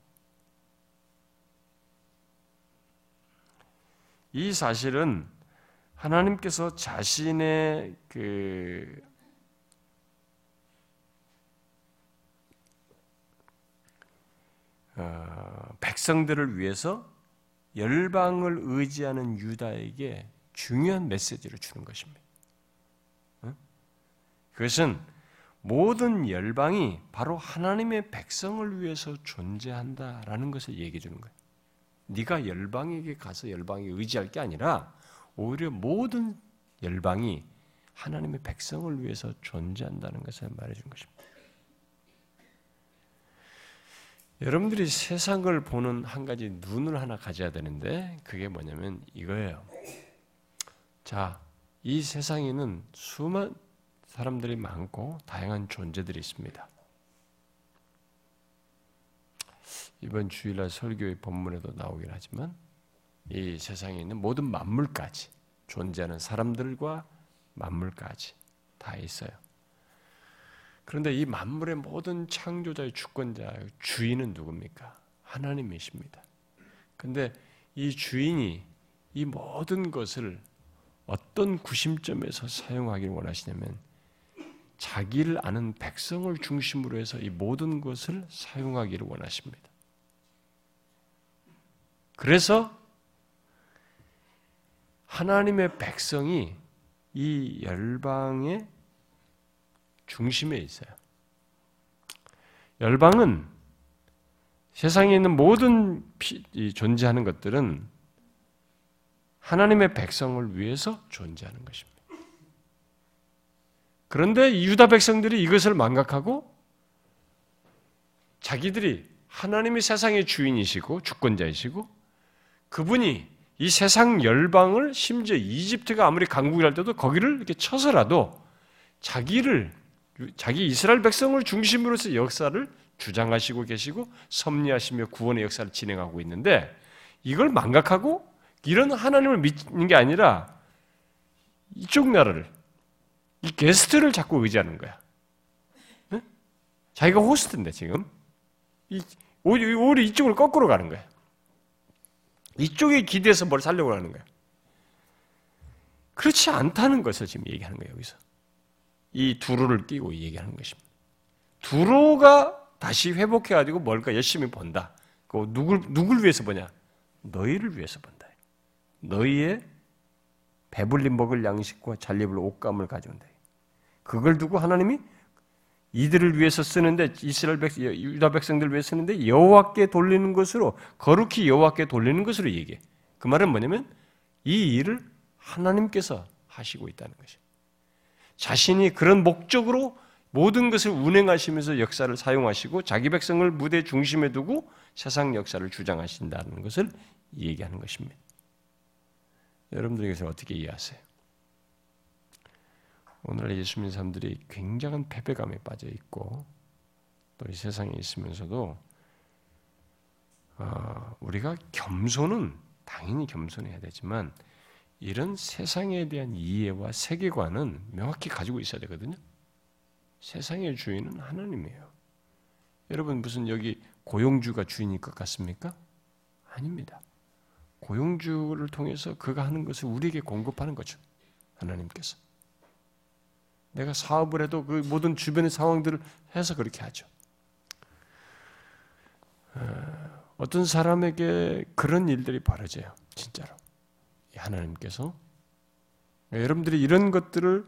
이 사실은 하나님께서 자신의 그 어, 백성들을 위해서 열방을 의지하는 유다에게 중요한 메시지를 주는 것입니다. 그것은 모든 열방이 바로 하나님의 백성을 위해서 존재한다라는 것을 얘기해 주는 거예요. 네가 열방에게 가서 열방에 의지할 게 아니라 오히려 모든 열방이 하나님의 백성을 위해서 존재한다는 것을 말해 주는 것입니다. 여러분들이 세상을 보는 한 가지 눈을 하나 가져야 되는데 그게 뭐냐면 이거예요. 자, 이 세상에는 수많은 사람들이 많고 다양한 존재들이 있습니다. 이번 주일날 설교의 본문에도 나오긴 하지만 이 세상에 있는 모든 만물까지 존재하는 사람들과 만물까지 다 있어요. 그런데 이 만물의 모든 창조자의 주권자, 주인은 누굽니까? 하나님이십니다. 근데 이 주인이 이 모든 것을 어떤 구심점에서 사용하기를 원하시냐면 자기를 아는 백성을 중심으로 해서 이 모든 것을 사용하기를 원하십니다. 그래서 하나님의 백성이 이 열방의 중심에 있어요. 열방은 세상에 있는 모든 존재하는 것들은 하나님의 백성을 위해서 존재하는 것입니다. 그런데 유다 백성들이 이것을 망각하고 자기들이 하나님이 세상의 주인이시고 주권자이시고 그분이 이 세상 열방을 심지어 이집트가 아무리 강국이랄 때도 거기를 이렇게 쳐서라도 자기를 자기 이스라엘 백성을 중심으로서 역사를 주장하시고 계시고 섭리하시며 구원의 역사를 진행하고 있는데 이걸 망각하고 이런 하나님을 믿는 게 아니라 이쪽 나라를 이 게스트를 자꾸 의지하는 거야. 응? 자기가 호스트인데 지금 이, 오히려 이쪽으로 거꾸로 가는 거야. 이쪽에 기대서 뭘 살려고 하는 거야. 그렇지 않다는 것을 지금 얘기하는 거예요, 여기서. 이 두루를 끼고 얘기하는 것입니다. 두루가 다시 회복해가지고 뭘까 열심히 본다. 그 누굴, 누굴 위해서 보냐? 너희를 위해서 본다. 너희의 배불리 먹을 양식과 잘 입을 옷감을 가져온다. 그걸 두고 하나님이 이들을 위해서 쓰는데 이스라엘 백성, 유다 백성들 위해 쓰는데 여호와께 돌리는 것으로 거룩히 여호와께 돌리는 것으로 얘기해. 그 말은 뭐냐면 이 일을 하나님께서 하시고 있다는 것이. 자신이 그런 목적으로 모든 것을 운행하시면서 역사를 사용하시고 자기 백성을 무대 중심에 두고 세상 역사를 주장하신다는 것을 얘기하는 것입니다. 여러분들께서 어떻게 이해하세요? 오늘 예수 믿는 사람들이 굉장한 패배감에 빠져 있고 또 이 세상에 있으면서도 어, 우리가 겸손은 당연히 겸손해야 되지만 이런 세상에 대한 이해와 세계관은 명확히 가지고 있어야 되거든요. 세상의 주인은 하나님이에요. 여러분 무슨 여기 고용주가 주인일 것 같습니까? 아닙니다. 고용주를 통해서 그가 하는 것을 우리에게 공급하는 거죠. 하나님께서. 내가 사업을 해도 그 모든 주변의 상황들을 해서 그렇게 하죠. 어, 어떤 사람에게 그런 일들이 벌어져요. 진짜로. 하나님께서. 여러분들이 이런 것들을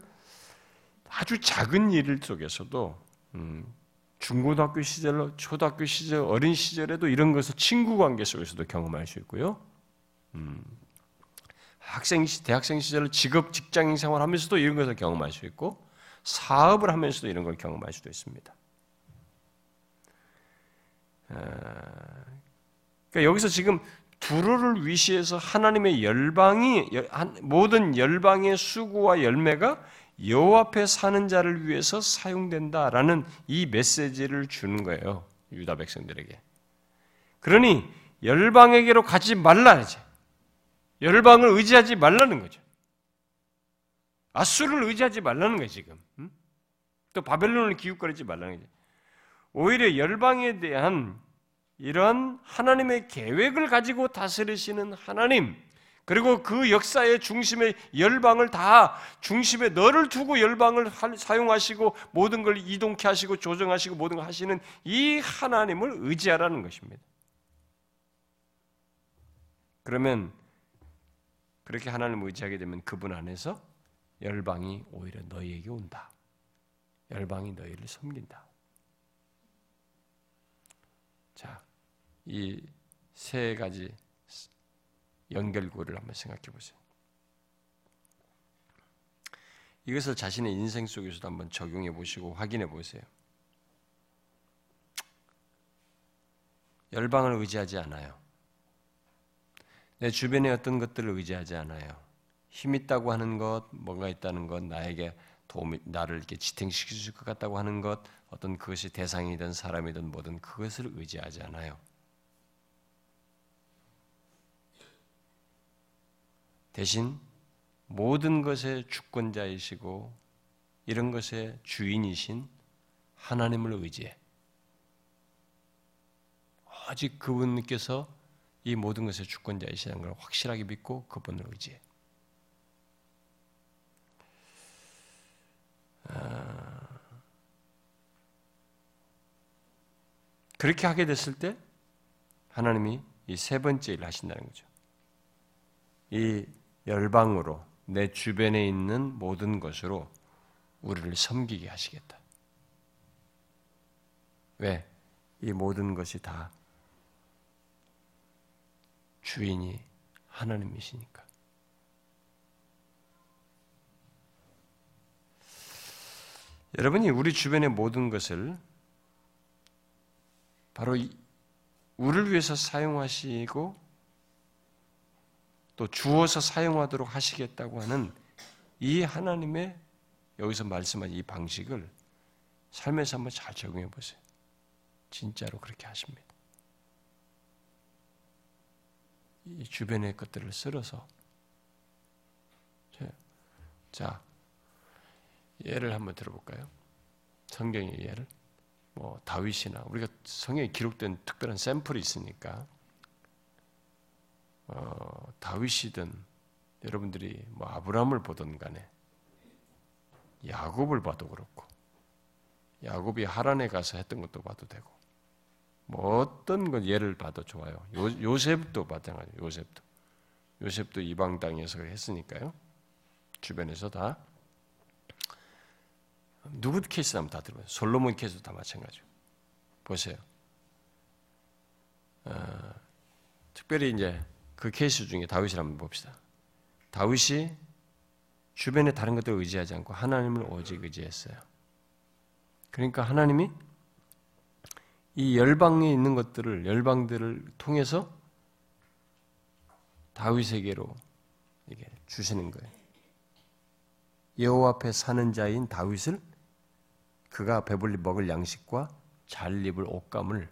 아주 작은 일 속에서도 음, 중고등학교 시절, 초등학교 시절, 어린 시절에도 이런 것을 친구 관계 속에서도 경험할 수 있고요. 음, 학생 대학생 시절 직업 직장인 생활하면서도 이런 것을 경험할 수 있고 사업을 하면서도 이런 걸 경험할 수도 있습니다. 아, 그러니까 여기서 지금 두로를 위시해서 하나님의 열방이 모든 열방의 수고와 열매가 여호와 앞에 사는 자를 위해서 사용된다라는 이 메시지를 주는 거예요. 유다 백성들에게. 그러니 열방에게로 가지 말라야지. 열방을 의지하지 말라는 거죠. 아수를 의지하지 말라는 거예요, 지금. 응? 또 바벨론을 기웃거리지 말라는 거죠. 오히려 열방에 대한 이런 하나님의 계획을 가지고 다스리시는 하나님, 그리고 그 역사의 중심에 열방을 다 중심에 너를 두고 열방을 사용하시고 모든 걸 이동케 하시고 조정하시고 모든 걸 하시는 이 하나님을 의지하라는 것입니다. 그러면 그렇게 하나님을 의지하게 되면 그분 안에서 열방이 오히려 너희에게 온다. 열방이 너희를 섬긴다. 자, 이 세 가지 연결고를 한번 생각해 보세요. 이것을 자신의 인생 속에서도 한번 적용해 보시고 확인해 보세요. 열방을 의지하지 않아요. 내 주변의 어떤 것들을 의지하지 않아요. 힘 있다고 하는 것, 뭔가 있다는 것, 나에게 도움이, 나를 이렇게 지탱시킬 것 같다고 하는 것, 어떤 그것이 대상이든 사람이든 뭐든 그것을 의지하지 않아요. 대신 모든 것의 주권자이시고 이런 것의 주인이신 하나님을 의지해. 오직 그분께서 이 모든 것의 주권자이시라는 걸 확실하게 믿고 그분을 의지해. 그렇게 하게 됐을 때 하나님이 이 세 번째 일을 하신다는 거죠. 이 열방으로 내 주변에 있는 모든 것으로 우리를 섬기게 하시겠다. 왜? 이 모든 것이 다 주인이 하나님이시니까. 여러분이 우리 주변의 모든 것을 바로 우리를 위해서 사용하시고 또 주어서 사용하도록 하시겠다고 하는 이 하나님의 여기서 말씀한 이 방식을 삶에서 한번 잘 적용해 보세요. 진짜로 그렇게 하십니다. 이 주변의 것들을 쓸어서 자 예를 한번 들어볼까요? 성경의 예를 뭐 다윗이나 우리가 성경에 기록된 특별한 샘플이 있으니까 어, 다윗이든 여러분들이 뭐 아브라함을 보든 간에 야곱을 봐도 그렇고 야곱이 하란에 가서 했던 것도 봐도 되고 뭐 어떤 것 예를 봐도 좋아요. 요, 요 셉도 마찬가지. 요셉도 요셉도 이방 땅에서 했으니까요. 주변에서 다 누구 케이스 하면 다 들어봐요. 솔로몬 케이스도 다 마찬가지고 보세요. 어, 특별히 이제 그 케이스 중에 다윗을 한번 봅시다. 다윗이 주변에 다른 것들 의지하지 않고 하나님을 오직 의지했어요. 그러니까 하나님이 이 열방에 있는 것들을 열방들을 통해서 다윗에게로 이게 주시는 거예요. 여호와 앞에 사는 자인 다윗을 그가 배불리 먹을 양식과 잘 입을 옷감을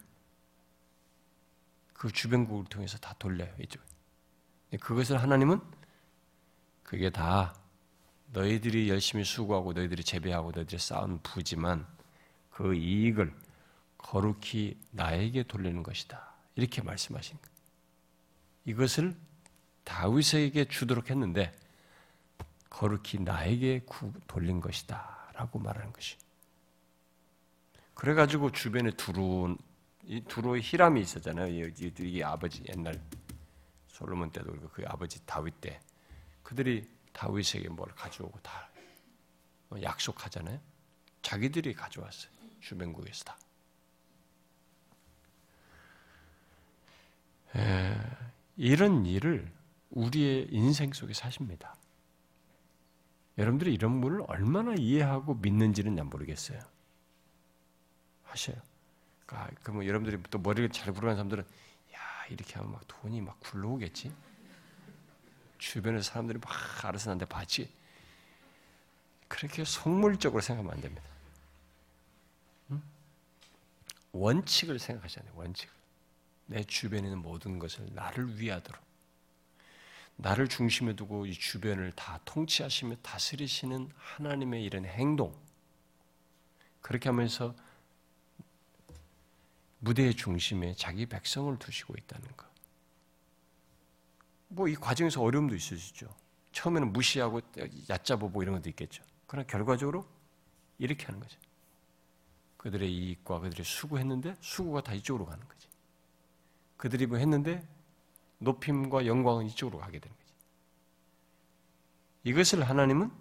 그 주변국을 통해서 다 돌려요 이쪽. 그것을 하나님은 그게 다 너희들이 열심히 수고하고 너희들이 재배하고 너희들이 쌓은 부지만 그 이익을 거룩히 나에게 돌리는 것이다. 이렇게 말씀하신. 이것을 다윗에게 주도록 했는데 거룩히 나에게 돌린 것이다. 라고 말하는 것이. 그래가지고 주변에 두루, 이 두루의 히람이 있었잖아요. 이게 아버지 옛날 솔로몬 때도 그리고 그 아버지 다윗 때 그들이 다윗에게 뭘 가져오고 다 약속하잖아요. 자기들이 가져왔어요. 주변국에서 다. 에, 이런 일을 우리의 인생 속에 사십니다. 여러분들이 이런 분을 얼마나 이해하고 믿는지는 난 모르겠어요. 하셔요. 그러니까 그러면 여러분들이 또 머리를 잘 굴러가는 사람들은 야 이렇게 하면 막 돈이 막 굴러오겠지. 주변에 사람들이 막 알아서 나한테 받지. 그렇게 속물적으로 생각하면 안 됩니다. 응? 원칙을 생각하잖아요. 원칙을. 내 주변에 있는 모든 것을 나를 위하도록. 나를 중심에 두고 이 주변을 다 통치하시며 다스리시는 하나님의 이런 행동. 그렇게 하면서 무대의 중심에 자기 백성을 두시고 있다는 것. 뭐 이 과정에서 어려움도 있죠. 처음에는 무시하고 얕잡아보고 이런 것도 있겠죠. 그러나 결과적으로 이렇게 하는 거죠. 그들의 이익과 그들의 수고했는데 수고가 다 이쪽으로 가는 거지. 그들이 뭐 했는데 높임과 영광은 이쪽으로 가게 되는 거지. 이것을 하나님은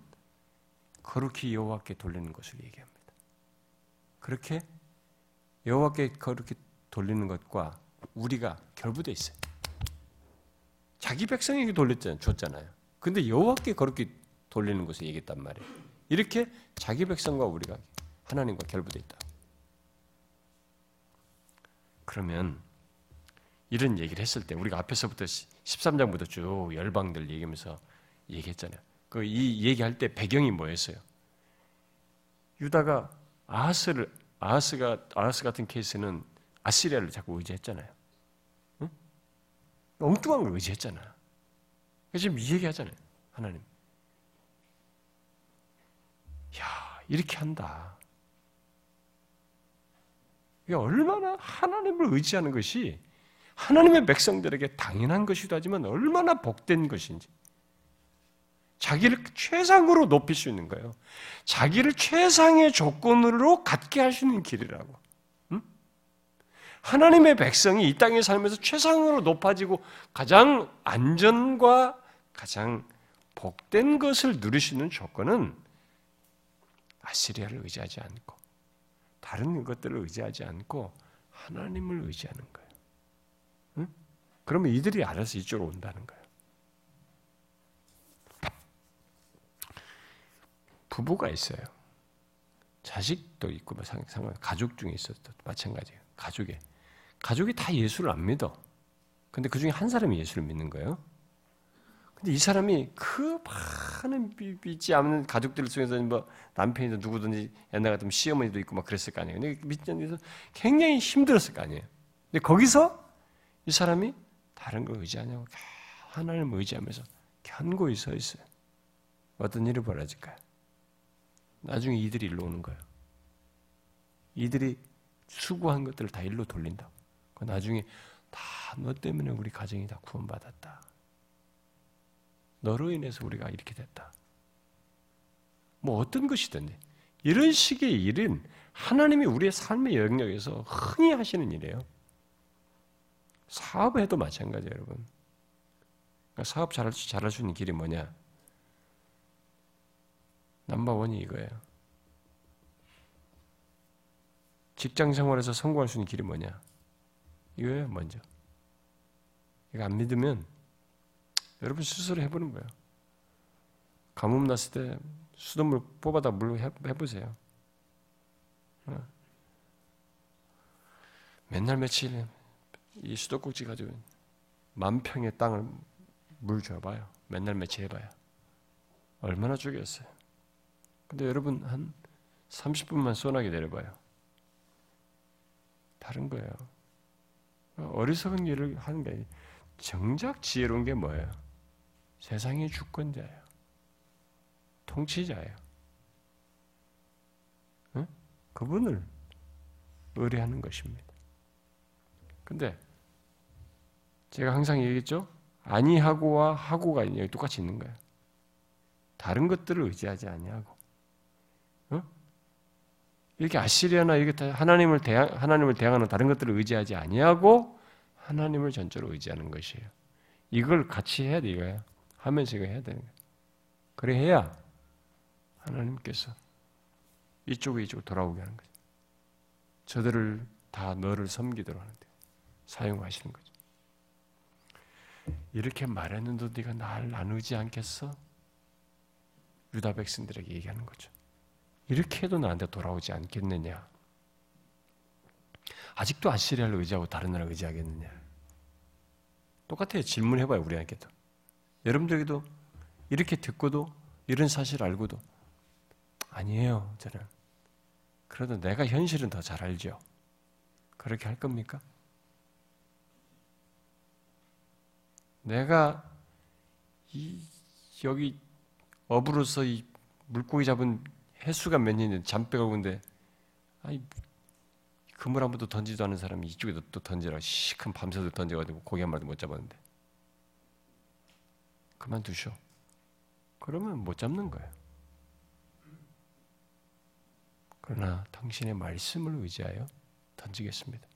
거룩히 여호와께 돌리는 것을 얘기합니다. 그렇게 여호와께 거룩히 돌리는 것과 우리가 결부돼 있어요. 자기 백성에게 돌렸잖아요. 줬잖아요. 근데 여호와께 그렇게 돌리는 것을 얘기했단 말이에요. 이렇게 자기 백성과 우리가 하나님과 결부되어 있다. 그러면 이런 얘기를 했을 때 우리가 앞에서부터 13장부터 쭉 열방들 얘기하면서 얘기했잖아요. 그 이 얘기할 때 배경이 뭐였어요? 유다가 아하스를 아하스가 아하스 같은 케이스는 아시리아를 자꾸 의지했잖아요. 엉뚱한 걸 의지했잖아. 지금 이 얘기하잖아요. 하나님. 야, 이렇게 한다. 이게 얼마나 하나님을 의지하는 것이 하나님의 백성들에게 당연한 것이기도 하지만 얼마나 복된 것인지. 자기를 최상으로 높일 수 있는 거예요. 자기를 최상의 조건으로 갖게 할 수 있는 길이라고. 하나님의 백성이 이 땅에 살면서 최상으로 높아지고 가장 안전과 가장 복된 것을 누릴 수 있는 조건은 아시리아를 의지하지 않고 다른 것들을 의지하지 않고 하나님을 의지하는 거예요. 응? 그러면 이들이 알아서 이쪽으로 온다는 거예요. 부부가 있어요. 자식도 있고 뭐 상관 가족 중에 있어도 마찬가지예요. 가족에 가족이 다 예수를 안 믿어. 근데 그 중에 한 사람이 예수를 믿는 거예요. 근데 이 사람이 그 많은 믿지 않는 가족들 중에서 뭐 남편이든 누구든지 옛날 같으면 시어머니도 있고 막 그랬을 거 아니에요. 근데 믿지 않는 굉장히 힘들었을 거 아니에요. 근데 거기서 이 사람이 다른 걸 의지하냐고 하나님을 의지하면서 견고히 서 있어요. 어떤 일이 벌어질까요? 나중에 이들이 일로 오는 거예요. 이들이 수고한 것들을 다 일로 돌린다고. 그 나중에 다 너 때문에 우리 가정이 다 구원받았다. 너로 인해서 우리가 이렇게 됐다. 뭐 어떤 것이든 이런 식의 일은 하나님이 우리의 삶의 영역에서 흔히 하시는 일이에요. 사업해도 마찬가지예요, 여러분. 그러니까 사업 잘할 수, 잘할 수 있는 길이 뭐냐? 넘버원이 이거예요. 직장 생활에서 성공할 수 있는 길이 뭐냐? 이거예요, 먼저. 이거 안 믿으면 여러분 스스로 해보는 거예요. 가뭄 났을 때 수돗물 뽑아다 물로 해보세요. 어? 맨날 며칠 이 수도꼭지 가지고 만 평의 땅을 물 줘봐요. 맨날 며칠 해봐요. 얼마나 죽였어요. 근데 여러분 한 30분만 소나기 내려봐요. 다른 거예요. 어리석은 일을 하는 게 정작 지혜로운 게 뭐예요? 세상의 주권자예요. 통치자예요. 응? 그분을 의뢰하는 것입니다. 근데 제가 항상 얘기했죠? 아니하고와 하고가 똑같이 있는 거예요. 다른 것들을 의지하지 아니하고. 어? 이렇게 아시리아나 이렇게 하나님을 대항, 하나님을 대항하는 다른 것들을 의지하지 아니하고 하나님을 전적으로 의지하는 것이에요. 이걸 같이 해야 돼 이거야. 하면서 이거 해야 되는 거야. 그래 해야 하나님께서 이쪽에 이쪽 돌아오게 하는 거죠. 저들을 다 너를 섬기도록 하는데 사용하시는 거죠. 이렇게 말했는데 네가 날 나누지 않겠어? 유다 백성들에게 얘기하는 거죠. 이렇게 해도 나한테 돌아오지 않겠느냐? 아직도 아시리아를 의지하고 다른 나라를 의지하겠느냐? 똑같아요. 질문해봐요, 우리한테도. 여러분들에게도 이렇게 듣고도 이런 사실 알고도 아니에요, 저는. 그래도 내가 현실은 더 잘 알죠. 그렇게 할 겁니까? 내가 이 여기 어부로서 이 물고기 잡은 횟수가 몇 년인데 잠빼가 오는데 아니 그물 한 번도 던지도 않은 사람이 이쪽에도 또 던지라 시큰 밤새도 던져가지고 고기 한 마리도 못 잡았는데 그만두셔. 그러면 못 잡는 거예요. 그러나 당신의 말씀을 의지하여 던지겠습니다.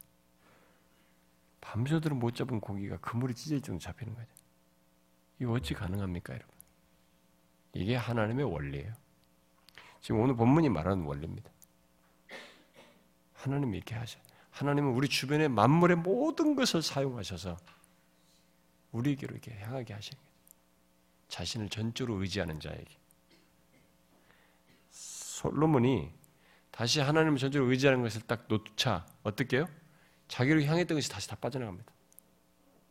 밤새도록 못 잡은 고기가 그물이 찢어질 정도 잡히는 거죠. 이거 어찌 가능합니까, 여러분? 이게 하나님의 원리예요. 지금 오늘 본문이 말하는 원리입니다. 하나님이 이렇게 하셔. 하나님은 우리 주변의 만물의 모든 것을 사용하셔서 우리에게로 이렇게 향하게 하시는 거예요. 자신을 전적으로 의지하는 자에게. 솔로몬이 다시 하나님을 전적으로 의지하는 것을 딱 놓자 어떻게 해요? 자기를 향했던 것이 다시 다 빠져나갑니다.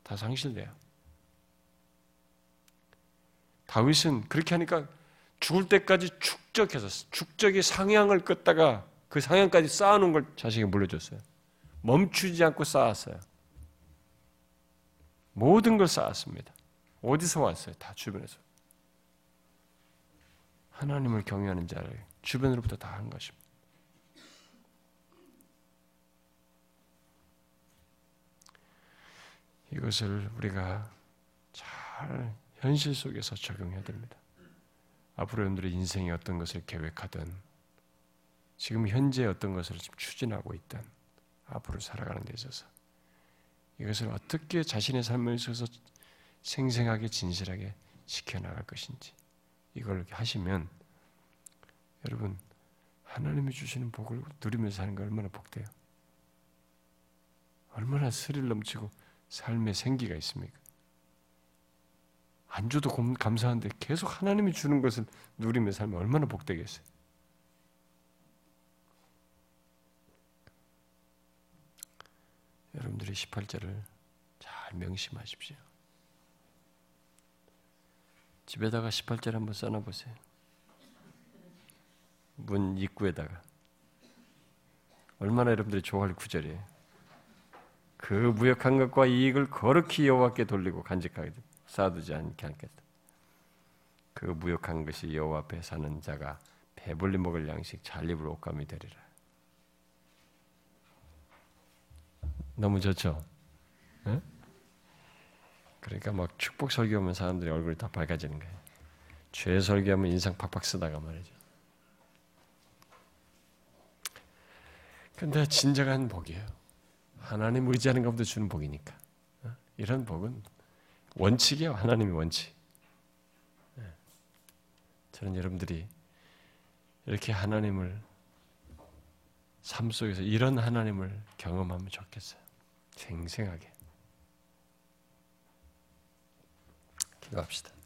다 상실돼요. 다윗은 그렇게 하니까 죽을 때까지 축적해서 축적의 상향을 껐다가 그 상향까지 쌓아놓은 걸 자식에게 물려줬어요. 멈추지 않고 쌓았어요. 모든 걸 쌓았습니다. 어디서 왔어요? 다 주변에서. 하나님을 경외하는 자를 주변으로부터 다 한 것입니다. 이것을 우리가 잘 현실 속에서 적용해야 됩니다. 앞으로 여러분들의 인생이 어떤 것을 계획하든 지금 현재 어떤 것을 지금 추진하고 있든 앞으로 살아가는 데 있어서 이것을 어떻게 자신의 삶에 있어서 생생하게 진실하게 지켜나갈 것인지 이걸 하시면 여러분 하나님이 주시는 복을 누리면서 사는 게 얼마나 복돼요. 얼마나 스릴 넘치고 삶의 생기가 있습니까? 안 줘도 감사한데 계속 하나님이 주는 것을 누리며 살면 얼마나 복되겠어요. 여러분들이 18절을 잘 명심하십시오. 집에다가 18절 한번 써놔 보세요. 문 입구에다가. 얼마나 여러분들이 좋아할 구절이에요. 그 무역한 것과 이익을 거룩히 여호와께 돌리고 간직하게 쌓아두지 않게 하겠다. 그 무역한 것이 여호와 앞에 사는 자가 배불리 먹을 양식 잘 입을 옷감이 되리라. 너무 좋죠? 네? 그러니까 막 축복 설교하면 사람들이 얼굴이 다 밝아지는 거예요. 죄 설교하면 인상 팍팍 쓰다가 말이죠. 근데 진정한 복이에요. 하나님 의지하는 것부터 주는 복이니까. 어? 이런 복은 원칙이에요. 하나님의 원칙. 네. 저는 여러분들이 이렇게 하나님을 삶 속에서 이런 하나님을 경험하면 좋겠어요. 생생하게. 기도합시다.